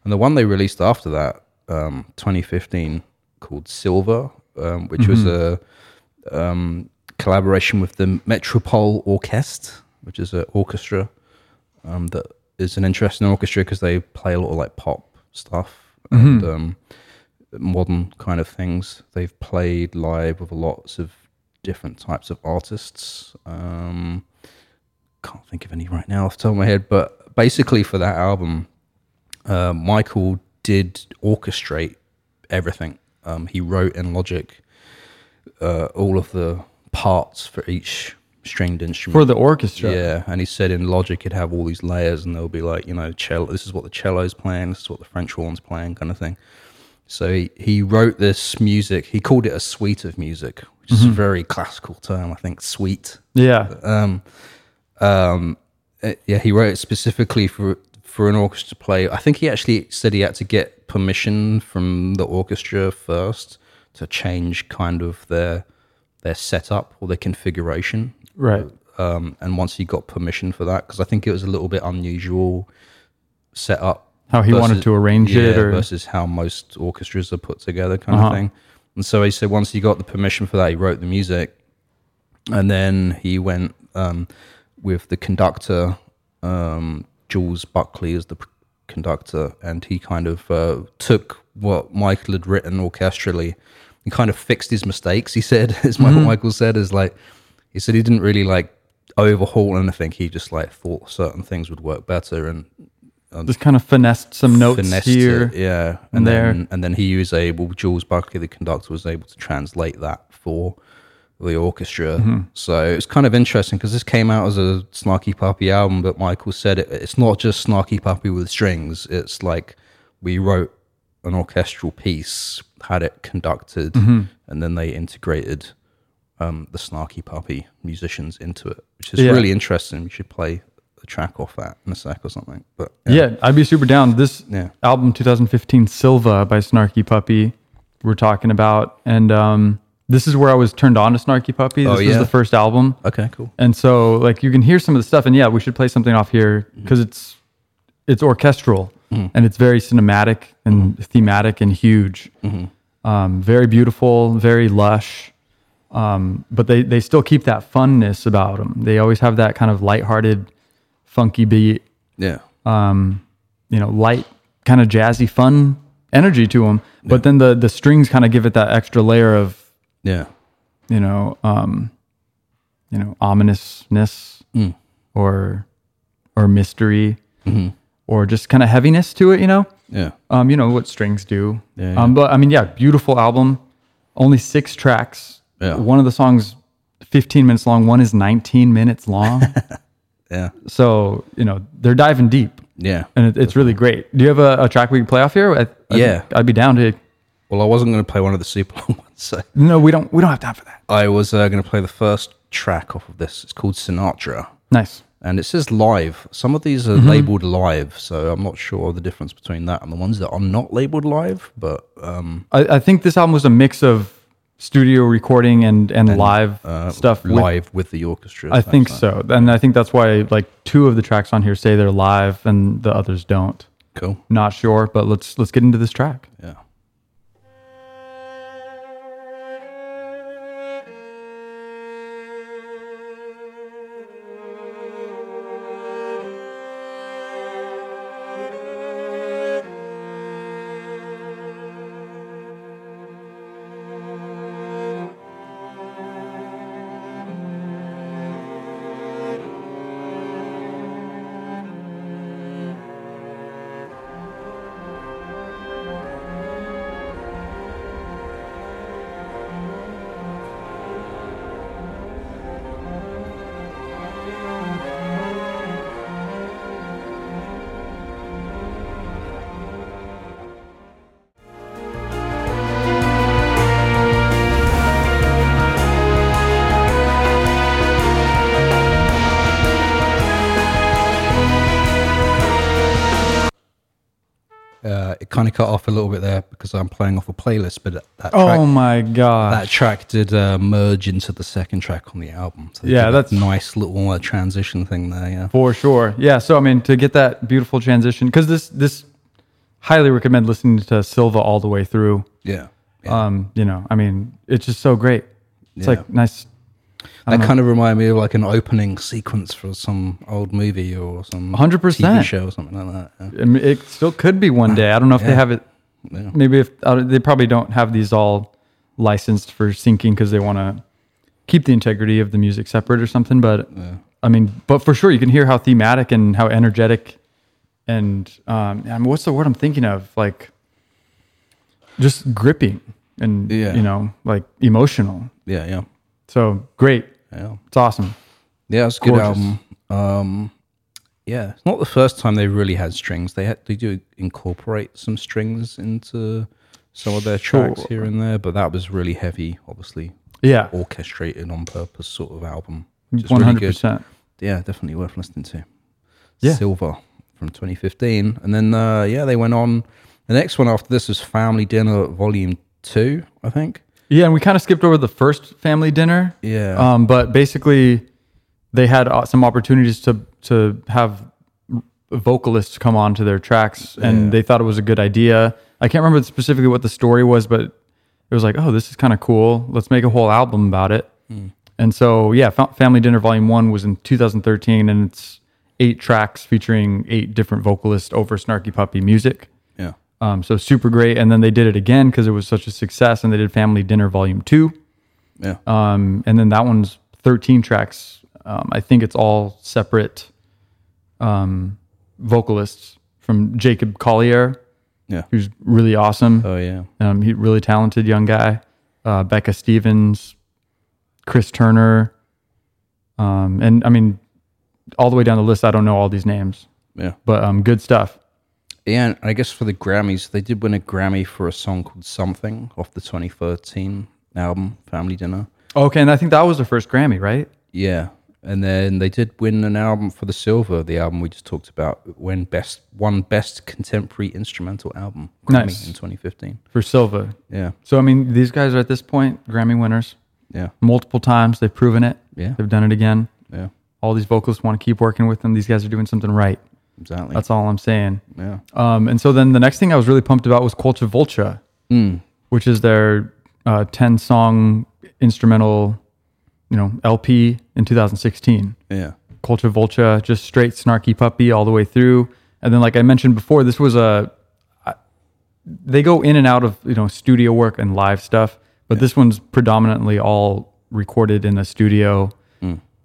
and the one they released after that, um, 2015, called Sylva, um, which was Mm-hmm. a um, collaboration with the Metropole Orkest, which is an orchestra um, that is an interesting orchestra because they play a lot of like pop stuff and um, modern kind of things. They've played live with lots of different types of artists. Um, can't think of any right now off the top of my head, but basically for that album, uh, Michael did orchestrate everything. Um, he wrote in Logic uh, all of the parts for each stringed instrument. For the orchestra. Yeah, and he said in Logic he'd have all these layers, and there'll be like you know, cello. This is what the cello's playing. This is what the French horn's playing, kind of thing. So he, he wrote this music. He called it a suite of music, which is a very classical term, I think. Suite. Yeah. Um, um, uh, yeah, he wrote it specifically for for an orchestra to play. I think he actually said he had to get permission from the orchestra first to change kind of their their setup or their configuration. Right. Um, and once he got permission for that, because I think it was a little bit unusual setup. How he wanted to arrange it yeah, or- versus how most orchestras are put together, kind Uh-huh. of thing. And so he said once he got the permission for that, he wrote the music, and then he went um, with the conductor, um, Jules Buckley, as the conductor, and he kind of uh, took what Michael had written orchestrally and kind of fixed his mistakes. He said, as Michael Michael said, is like he said he didn't really like overhaul anything. He just like thought certain things would work better and Just kind of finessed some notes finessed here. it, yeah, and there. Then, and then he was able, Jules Buckley, the conductor, was able to translate that for the orchestra. Mm-hmm. So it was kind of interesting because this came out as a Snarky Puppy album, but Michael said it, it's not just Snarky Puppy with strings. It's like we wrote an orchestral piece, had it conducted, Mm-hmm. and then they integrated um, the Snarky Puppy musicians into it, which is Yeah. really interesting. We should play a track off that in a sec or something. But Yeah. I'd be super down. This Yeah. album 2015 Sylva by Snarky Puppy we're talking about. And um, this is where I was turned on to Snarky Puppy. This Oh, was yeah? the first album. Okay, cool. And so like you can hear some of the stuff and yeah, we should play something off here Mm-hmm. because it's it's orchestral and it's very cinematic and Mm-hmm. thematic and huge. Um, very beautiful, very lush. Um, but they they still keep that funness about them. They always have that kind of lighthearted, funky beat Yeah. um, you know, light, kind of jazzy, fun energy to them. But then the the strings kind of give it that extra layer of Yeah. you know, um, you know, ominousness Mm. or or mystery Mm-hmm. Or just kind of heaviness to it. You know, Yeah. um, you know what strings do. Yeah, Um, but I mean, yeah, beautiful album. Only six tracks. Yeah. One of the songs, fifteen minutes long. One is nineteen minutes long. Yeah. so you know they're diving deep. Yeah. and it, it's really great. Do you have a, a track we can play off here? I, I Yeah. I'd be down to. Well, I wasn't going to play one of the super long ones, so No, we don't. We don't have time for that. I was uh, going to play the first track off of this. It's called Sintra, Nice. And it says live. Some of these are Mm-hmm. labeled live, so I'm not sure the difference between that and the ones that are not labeled live. But um, I, I think this album was a mix of studio recording and and, live uh, stuff. live with, the orchestra. I think so, and I think that's why like two of the tracks on here say they're live and the others don't. Cool. Not sure, but let's let's get into this track. Yeah. Kind of cut off a little bit there because I'm playing off a playlist, but that track, Oh my god! that track did uh, merge into the second track on the album. So Yeah, that's- nice little uh, transition thing there. Yeah. For sure. Yeah. So I mean, to get that beautiful transition, because this this highly recommend listening to Sylva all the way through. Yeah. yeah. Um, you know, I mean, it's just so great. It's Yeah. like nice. That kind of reminded me of like an opening sequence for some old movie or some 100%. TV show or something like that. Yeah. I mean, it still could be one day. I don't know if they have it. Yeah. Maybe if uh, they probably don't have these all licensed for syncing because they want to keep the integrity of the music separate or something. But I mean, but for sure, you can hear how thematic and how energetic and um, I mean, what's the word I'm thinking of? Like just gripping. and Yeah. you know like emotional. Yeah, yeah, So great. Yeah. It's awesome. Yeah, it's a good Gorgeous. album. Um, yeah, it's not the first time they really had strings. They had they do incorporate some strings into some of their tracks Sure. here and there, but that was really heavy, obviously Yeah. orchestrated on purpose sort of album. Just One really hundred good. percent. Yeah, definitely worth listening to. Yeah. Sylva from 2015, and then uh, yeah, they went on. The next one after this was Family Dinner Volume Two, I think. Yeah, and we kind of skipped over the first family dinner. Yeah. Um, but basically, they had uh, some opportunities to to have vocalists come on to their tracks, and Yeah. they thought it was a good idea. I can't remember specifically what the story was, but it was like, oh, this is kind of cool. Let's make a whole album about it. And so, yeah, Fa- Family Dinner Volume One was in 2013, and it's eight tracks featuring eight different vocalists over Snarky Puppy music. Um, so super great. And then they did it again because it was such a success, and they did Family Dinner Volume Two. Yeah. Um, and then that one's 13 tracks. Um, I think it's all separate um, vocalists from Jacob Collier, yeah. who's really awesome. Oh yeah. Um, he really talented young guy. Uh, Becca Stevens, Chris Turner, um, and I mean, all the way down the list. I don't know all these names, Yeah. but um, good stuff. Yeah, and I guess for the Grammys, they did win a Grammy for a song called Something off the 2013 album Family Dinner. Okay, and I think that was the first Grammy, right? Yeah. And then they did win an album for the Sylva, the album we just talked about, when best one best contemporary instrumental album Grammy Nice. in 2015. For Sylva. Yeah. So I mean, these guys are at this point Grammy winners Yeah. multiple times. They've proven it. Yeah. They've done it again. Yeah. All these vocalists want to keep working with them. These guys are doing something right. Exactly. That's all I'm saying. yeah. Um, and so then the next thing I was really pumped about was Culture Vulture, Mm. which is their uh, 10 song instrumental, you know, LP in 2016. Yeah. Culture Vulture, just straight snarky puppy all the way through. And then, like I mentioned before, this was a. I- They go in and out of you know studio work and live stuff, but this one's predominantly all recorded in the studio.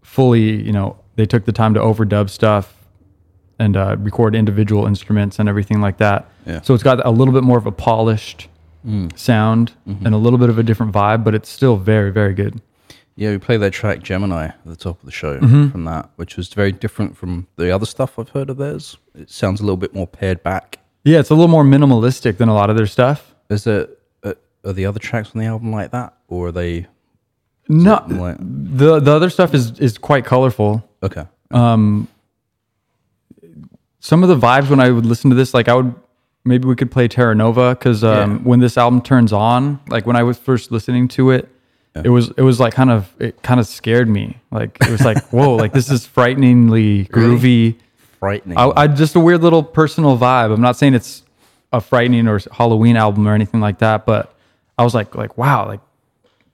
Fully, you know, they took the time to overdub stuff and uh, record individual instruments and everything like that. Yeah. So it's got a little bit more of a polished sound and a little bit of a different vibe, but it's still very, very good. Yeah, we played that track Gemini at the top of the show Mm-hmm. from that, which was very different from the other stuff I've heard of theirs. It sounds a little bit more pared back. Yeah, it's a little more minimalistic than a lot of their stuff. Is there uh, are the other tracks on the album like that, or are they No, like the the other stuff is is quite colorful. okay? Some of the vibes when I would listen to this, like I would maybe we could play Terra Nova because um, Yeah. when this album turns on, like when I was first listening to it, it was it was like kind of it kind of scared me. Like it was like whoa, like this is frighteningly groovy. Frightening. I, I just a weird little personal vibe. I'm not saying it's a frightening or Halloween album or anything like that, but I was like like wow, like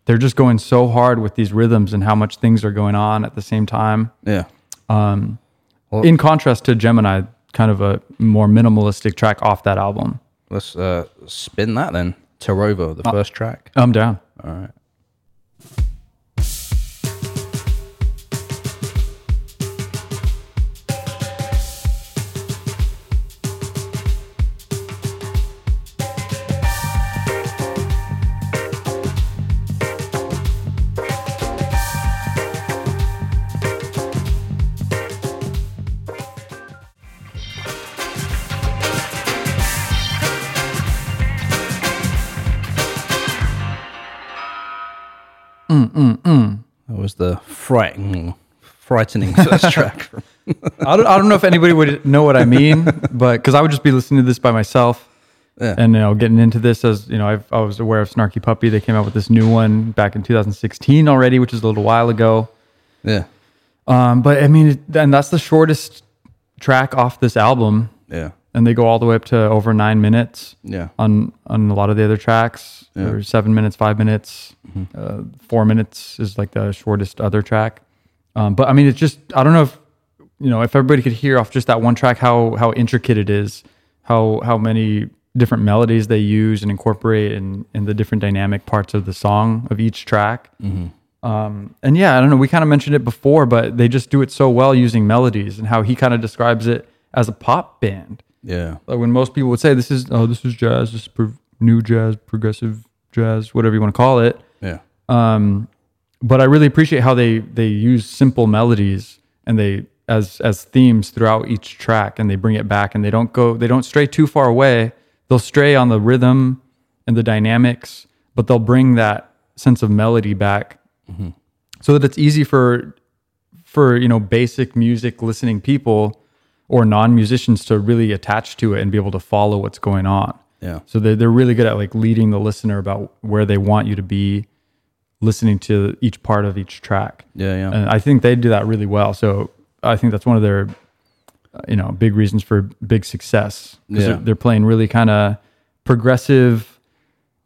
they're just going so hard with these rhythms and how much things are going on at the same time. yeah, In contrast to Gemini, kind of a more minimalistic track off that album. let's uh, spin that then. Tarova, Uh, the first track. I'm down. All right. Frightening, frightening first track. I don't, I don't know if anybody would know what I mean, but because I would just be listening to this by myself Yeah. and you know getting into this as you know I've, I was aware of Snarky Puppy. They came out with this new one back in 2016 already, which is a little while ago. yeah, Um, but I mean, and that's the shortest track off this album, yeah, and they go all the way up to over nine minutes yeah, on on a lot of the other tracks. Or seven minutes, five minutes, uh, four minutes is like the shortest other track. Um, but I mean, it's just I don't know if you know if everybody could hear off just that one track how how intricate it is, how how many different melodies they use and incorporate in in the different dynamic parts of the song of each track. Um, and yeah, I don't know. We kind of mentioned it before, but they just do it so well using melodies and how he kind of describes it as a pop band. Yeah, Like when most people would say this is oh this is jazz, this is pro- new jazz, progressive jazz, whatever you want to call it. Yeah. Um, but I really appreciate how they they use simple melodies and they as as themes throughout each track, and they bring it back, and they don't go they don't stray too far away. They'll stray on the rhythm and the dynamics, but they'll bring that sense of melody back, so that it's easy for for you know basic music listening people or non musicians to really attach to it and be able to follow what's going on. Yeah. So they're, they're really good at like leading the listener about where they want you to be listening to each part of each track. Yeah, yeah. And I think they do that really well. So I think that's one of their, you know, big reasons for big success. Yeah. They're, they're playing really kind of progressive,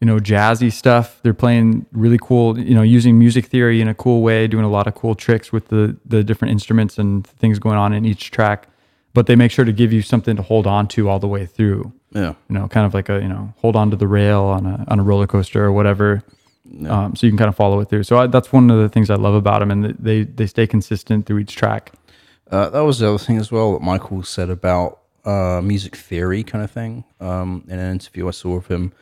you know, jazzy stuff. They're playing really cool, you know, using music theory in a cool way, doing a lot of cool tricks with the, the different instruments and things going on in each track. But they make sure to give you something to hold on to all the way through Yeah. you know, kind of like a, you know, hold on to the rail on a, on a roller coaster or whatever. Um, so you can kind of follow it through. So I, that's one of the things I love about them. And they, they stay consistent through each track. Uh, that was the other thing as well that Michael said about uh, music theory kind of thing. Um, in an interview I saw of him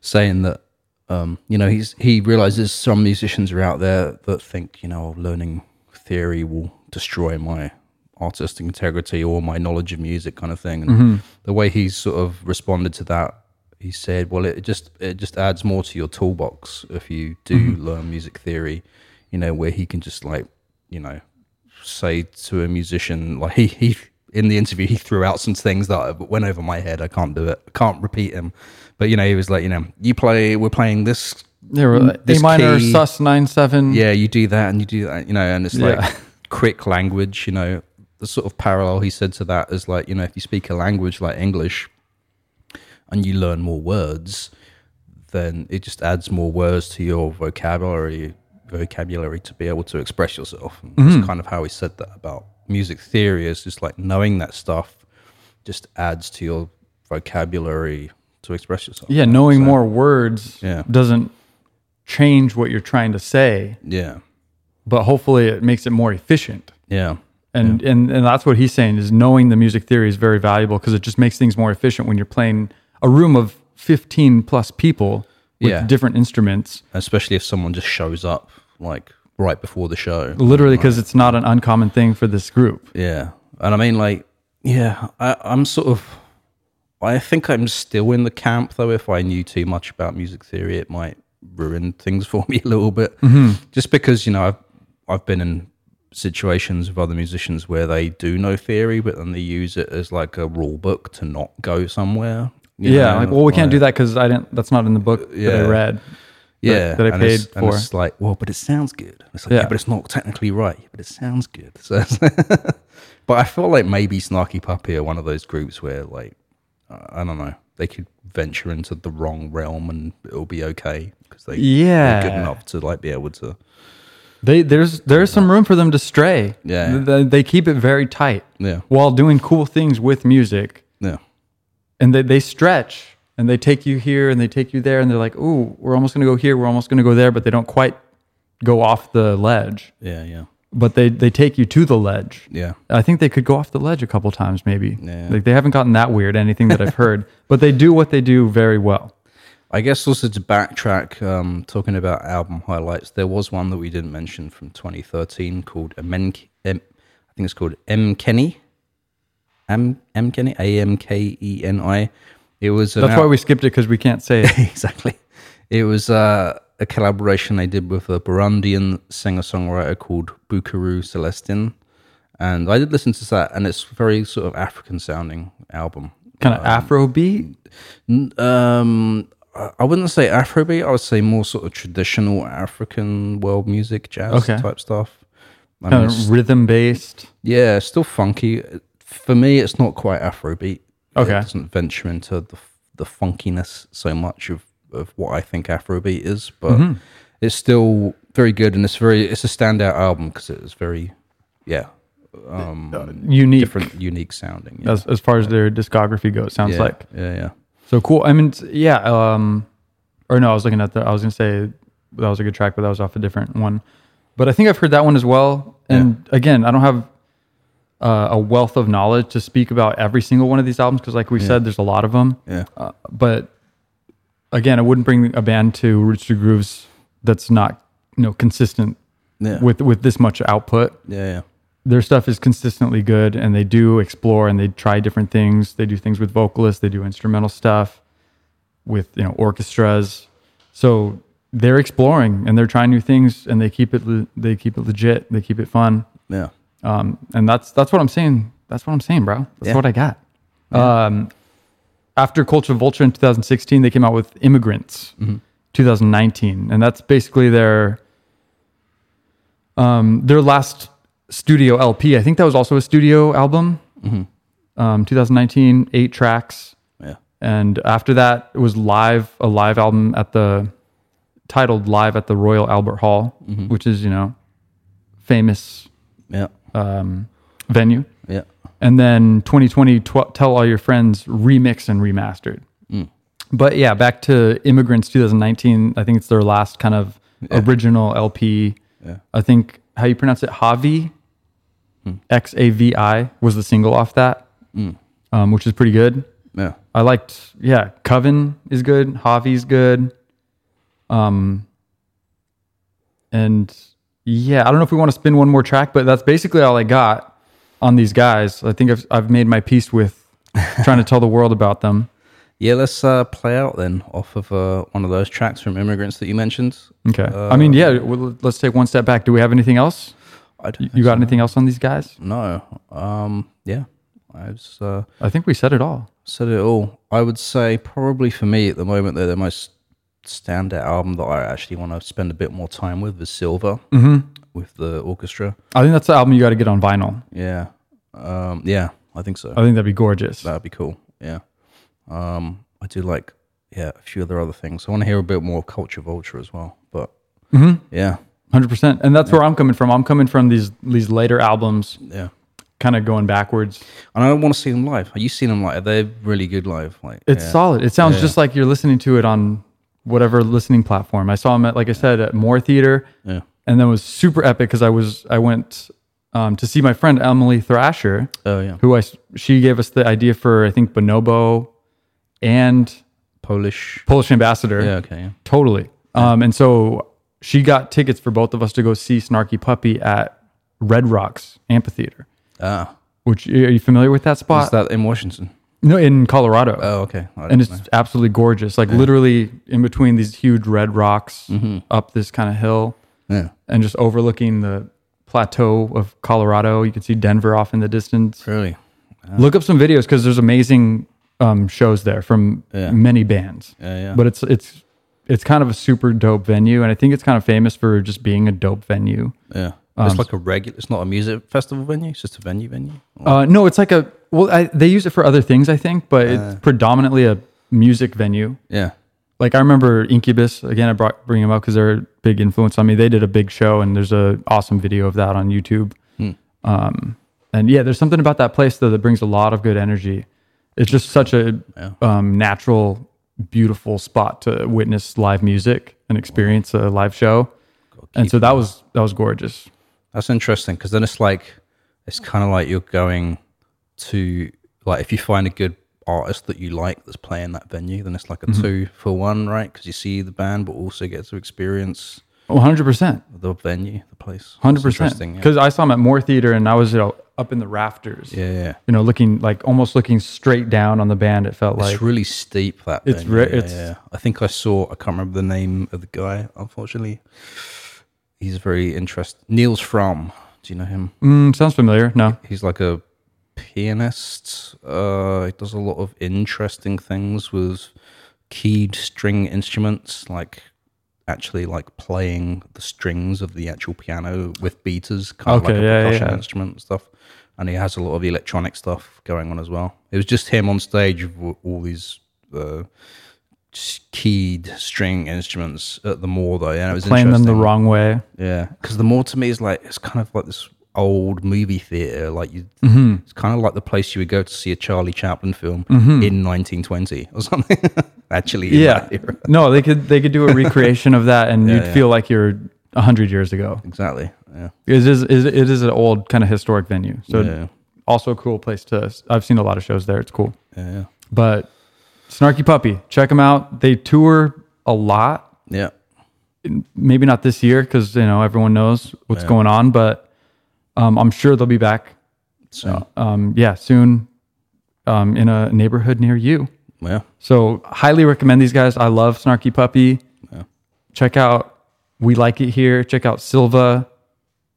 saying that, um, you know, he's he realizes some musicians are out there that think, you know, learning theory will destroy my artistic integrity or my knowledge of music kind of thing. And mm-hmm. the way he sort of responded to that, he said, well, it just it just adds more to your toolbox if you do mm-hmm. learn music theory, you know, where he can just like, you know, say to a musician like he he in the interview he threw out some things that went over my head. I can't do it. I can't repeat him. But you know, he was like, you know, you play. We're playing this. Were like, A minor key- sus nine seven. Yeah, you do that and you do that. You know, and it's like Yeah. quick language. You know, the sort of parallel he said to that is like, you know, if you speak a language like English, and you learn more words, then it just adds more words to your vocabulary vocabulary to be able to express yourself. And Mm-hmm. That's kind of how he said that about music theory is just like knowing that stuff just adds to your vocabulary to express yourself. Yeah. Knowing more words Yeah. doesn't change what you're trying to say, Yeah. but hopefully it makes it more efficient. Yeah. And, and, and that's what he's saying is knowing the music theory is very valuable because it just makes things more efficient when you're playing a room of 15 plus people with Yeah. different instruments. Especially if someone just shows up like right before the show. literally because it's not an uncommon thing for this group. Yeah. And I mean, like, yeah, I, I'm sort of, I think I'm still in the camp, though. If I knew too much about music theory, it might ruin things for me a little bit. Mm-hmm. Just because, you know, I've, I've been in situations with other musicians where they do know theory, but then they use it as like a rule book to not go somewhere. yeah, know, like well, we can't do that because I didn't. That's not in the book that I read. yeah, that I and paid it's, and for. it's like, well, but it sounds good. It's like, yeah. Yeah. but it's not technically right. But it sounds good. So, but I feel like maybe Snarky Puppy are one of those groups where, like, I don't know, they could venture into the wrong realm and it'll be okay because they they're good enough to like be able to. They there's there's some room for them to stray. Yeah. they, they keep it very tight Yeah, while doing cool things with music, yeah, and they they stretch and they take you here and they take you there, and they're like, "Ooh, we're almost gonna go here, we're almost gonna go there," but they don't quite go off the ledge. yeah, yeah, But they they take you to the ledge. yeah. I think they could go off the ledge a couple times, maybe. Yeah. Like they haven't gotten that weird, anything that I've heard, but they do what they do very well. I guess also to backtrack, um, talking about album highlights, there was one that we didn't mention from 2013 called Amen, M, I think it's called M Kenny, M M Kenny, A M K E N I. It was That's al- why we skipped it because we can't say it. exactly. It was uh, a collaboration they did with a Burundian singer songwriter called Bukuru Celestin, and I did listen to that, and it's very sort of African sounding album. kind of Afro beat. Um, I wouldn't say Afrobeat. I would say more sort of traditional African world music, jazz Okay. type stuff. I mean, kind it's- of rhythm based. yeah, still funky. For me, it's not quite Afrobeat. Okay. it doesn't venture into the the funkiness so much of of what I think Afrobeat is, but Mm-hmm. it's still very good, and it's very it's a standout album because it's very yeah um, Unique different, unique sounding. Yeah. as, as far as their discography goes. Sounds yeah, like yeah, yeah. So cool. I mean, yeah. Um, or no, I was looking at the. I was gonna say that was a good track, but that was off a different one. But I think I've heard that one as well. And again, I don't have uh, a wealth of knowledge to speak about every single one of these albums because, like we said, there's a lot of them. Yeah. Uh, but again, I wouldn't bring a band to Roots to Grooves that's not you know consistent Yeah. with with this much output. yeah, yeah. Their stuff is consistently good, and they do explore and they try different things. They do things with vocalists. They do instrumental stuff with you know orchestras. So they're exploring and they're trying new things, and they keep it le- they keep it legit. They keep it fun. Yeah. Um, and that's that's what I'm saying. That's what I'm saying, bro. That's Yeah. what I got. Um, after Culture Vulture in 2016, they came out with Immigrants, 2019, and that's basically their um, their last studio LP. I think that was also a studio album. Um, 2019, eight tracks, Yeah. and after that, it was live a live album at the titled "Live at the Royal Albert Hall," which is you know famous Yeah. um, venue. Yeah. And then 2020, tw- Tell All Your Friends remixed and remastered. But yeah, back to Immigrance 2019. I think it's their last kind of original LP. Yeah. I think how you pronounce it, Javi, X A V I, was the single off that, um, which is pretty good. Yeah. I liked, yeah, Coven is good, Javi's good. Um, and yeah, I don't know if we want to spin one more track, but that's basically all I got on these guys. I think I've I've made my peace with trying to tell the world about them. Yeah, let's uh, play out then off of uh, one of those tracks from Immigrance that you mentioned. Okay. I mean, yeah, well, let's take one step back. Do we have anything else? I don't You got so. anything else on these guys? No. Um, yeah. I was, uh, I think we said it all. said it all. I would say probably for me at the moment they're the most standout album that I actually want to spend a bit more time with is Sylva with the orchestra. I think that's the album you got to get on vinyl. Yeah. Um, yeah, I think so. I think that'd be gorgeous. That'd be cool. Yeah. Um, I do like yeah a few other other things. I want to hear a bit more of Culture Vulture as well. But yeah, Hundred percent, and that's where I'm coming from. I'm coming from these these later albums, yeah. kind of going backwards. And I don't want to see them live. Have you seen them live? They're really good live. Like It's yeah. solid. It sounds Yeah. just like you're listening to it on whatever listening platform. I saw him at, like I said, at Moore Theater, Yeah. and that was super epic because I was I went um, to see my friend Emily Thrasher, Oh yeah. who I she gave us the idea for I think Bonobo and Polish. Polish Ambassador. Yeah. Okay. Yeah. Totally. Um, and so she got tickets for both of us to go see Snarky Puppy at Red Rocks Amphitheater. Ah, Which are you familiar with that spot? that in Washington? no, in Colorado. Oh, okay. And it's know. absolutely gorgeous. Like literally in between these huge red rocks Mm-hmm. up this kind of hill yeah. and just overlooking the plateau of Colorado. You can see Denver off in the distance. Really. Look up some videos because there's amazing um, shows there from Yeah. many bands. Yeah. Yeah. But it's it's it's kind of a super dope venue, and I think it's kind of famous for just being a dope venue. yeah. Um, it's like a regular. It's not a music festival venue. It's just a venue venue. Uh, no, it's like a well, I, they use it for other things, I think, but it's predominantly a music venue. Yeah. Like I remember Incubus again. I brought bring them up because they're a big influence on me. They did a big show, and there's a awesome video of that on YouTube. Um, and yeah, there's something about that place though that brings a lot of good energy. It's just such a um, natural, beautiful spot to witness live music and experience a live show. And so that was that was gorgeous. That's interesting because then it's like it's kind of like you're going to like if you find a good artist that you like that's playing that venue, then it's like Mm-hmm. a two for one, right? Because you see the band, but also get to experience 100 percent. the venue, the place. Hundred That's percent. interesting, yeah. Because I saw him at Moore Theater, and I was you know up in the rafters. Yeah, yeah. You know, looking like almost looking straight down on the band. It felt like it's really steep that. It's re- yeah, it's- yeah. I think I saw. I can't remember the name of the guy. Unfortunately, he's very interesting. Nils Frahm. Do you know him? mm, sounds familiar. No, he's like a pianist. Uh, he does a lot of interesting things with keyed string instruments, like actually like playing the strings of the actual piano with beaters, kind of like a yeah, percussion yeah. instrument and stuff. And he has a lot of electronic stuff going on as well. It was just him on stage with all these uh, keyed string instruments at the Moore, though. Yeah, it was playing them the wrong way. Yeah, because the Moore to me is like it's kind of like this old movie theater. Like you, Mm-hmm. it's kind of like the place you would go to see a Charlie Chaplin film in 1920 or something. Actually, Yeah. no, they could they could do a recreation of that, and Yeah, you'd yeah. feel like you're hundred years ago. exactly. Yeah, It is it is an old kind of historic venue. So Yeah. also a cool place to. I've seen a lot of shows there. It's cool. yeah, yeah. But Snarky Puppy, check them out. They tour a lot. Yeah. Maybe not this year because you know everyone knows what's Yeah. going on, but um, I'm sure they'll be back. So, Um, yeah, soon um, in a neighborhood near you. yeah. So highly recommend these guys. I love Snarky Puppy. Yeah. Check out We Like It Here. Check out Sylva.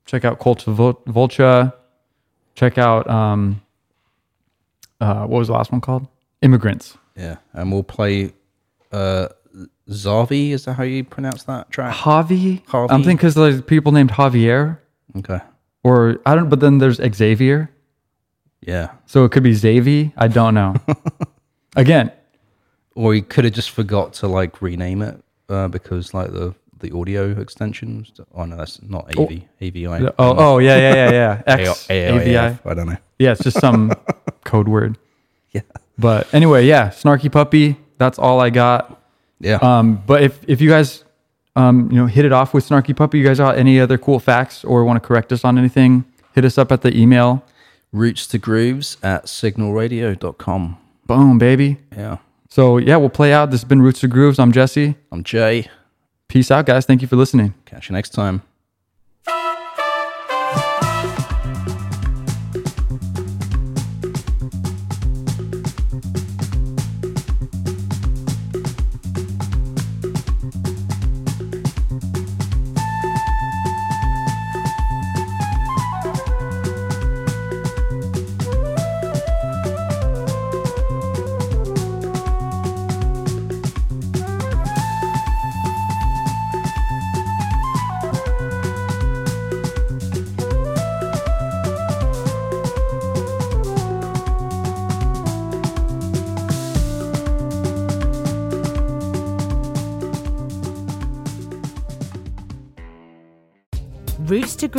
Check out Culture Vulture. Check out um, uh, what was the last one called? Immigrance. Yeah. And we'll play uh Zavi, is that how you pronounce that track? Javi. Javi. I'm thinking because there's people named Javier, Okay. or I don't. But then there's Xavier, Yeah. so it could be Xavi. I don't know. Again, Or he could have just forgot to like rename it uh, because like the the audio extensions. Oh no, that's not AV. AVI. oh, oh yeah, yeah, yeah, yeah. X A- AVI. AIF, I don't know. Yeah, it's just some code word. Yeah. But anyway, yeah, Snarky Puppy. That's all I got. Yeah. Um, but if if you guys, um, you know, hit it off with Snarky Puppy, you guys got any other cool facts or want to correct us on anything, hit us up at the email. Roots to grooves at signalradio.com. Boom, baby. Yeah. So yeah, we'll play out. This has been Roots to Grooves. I'm Jesse. I'm Jay. Peace out, guys. Thank you for listening. Catch you next time.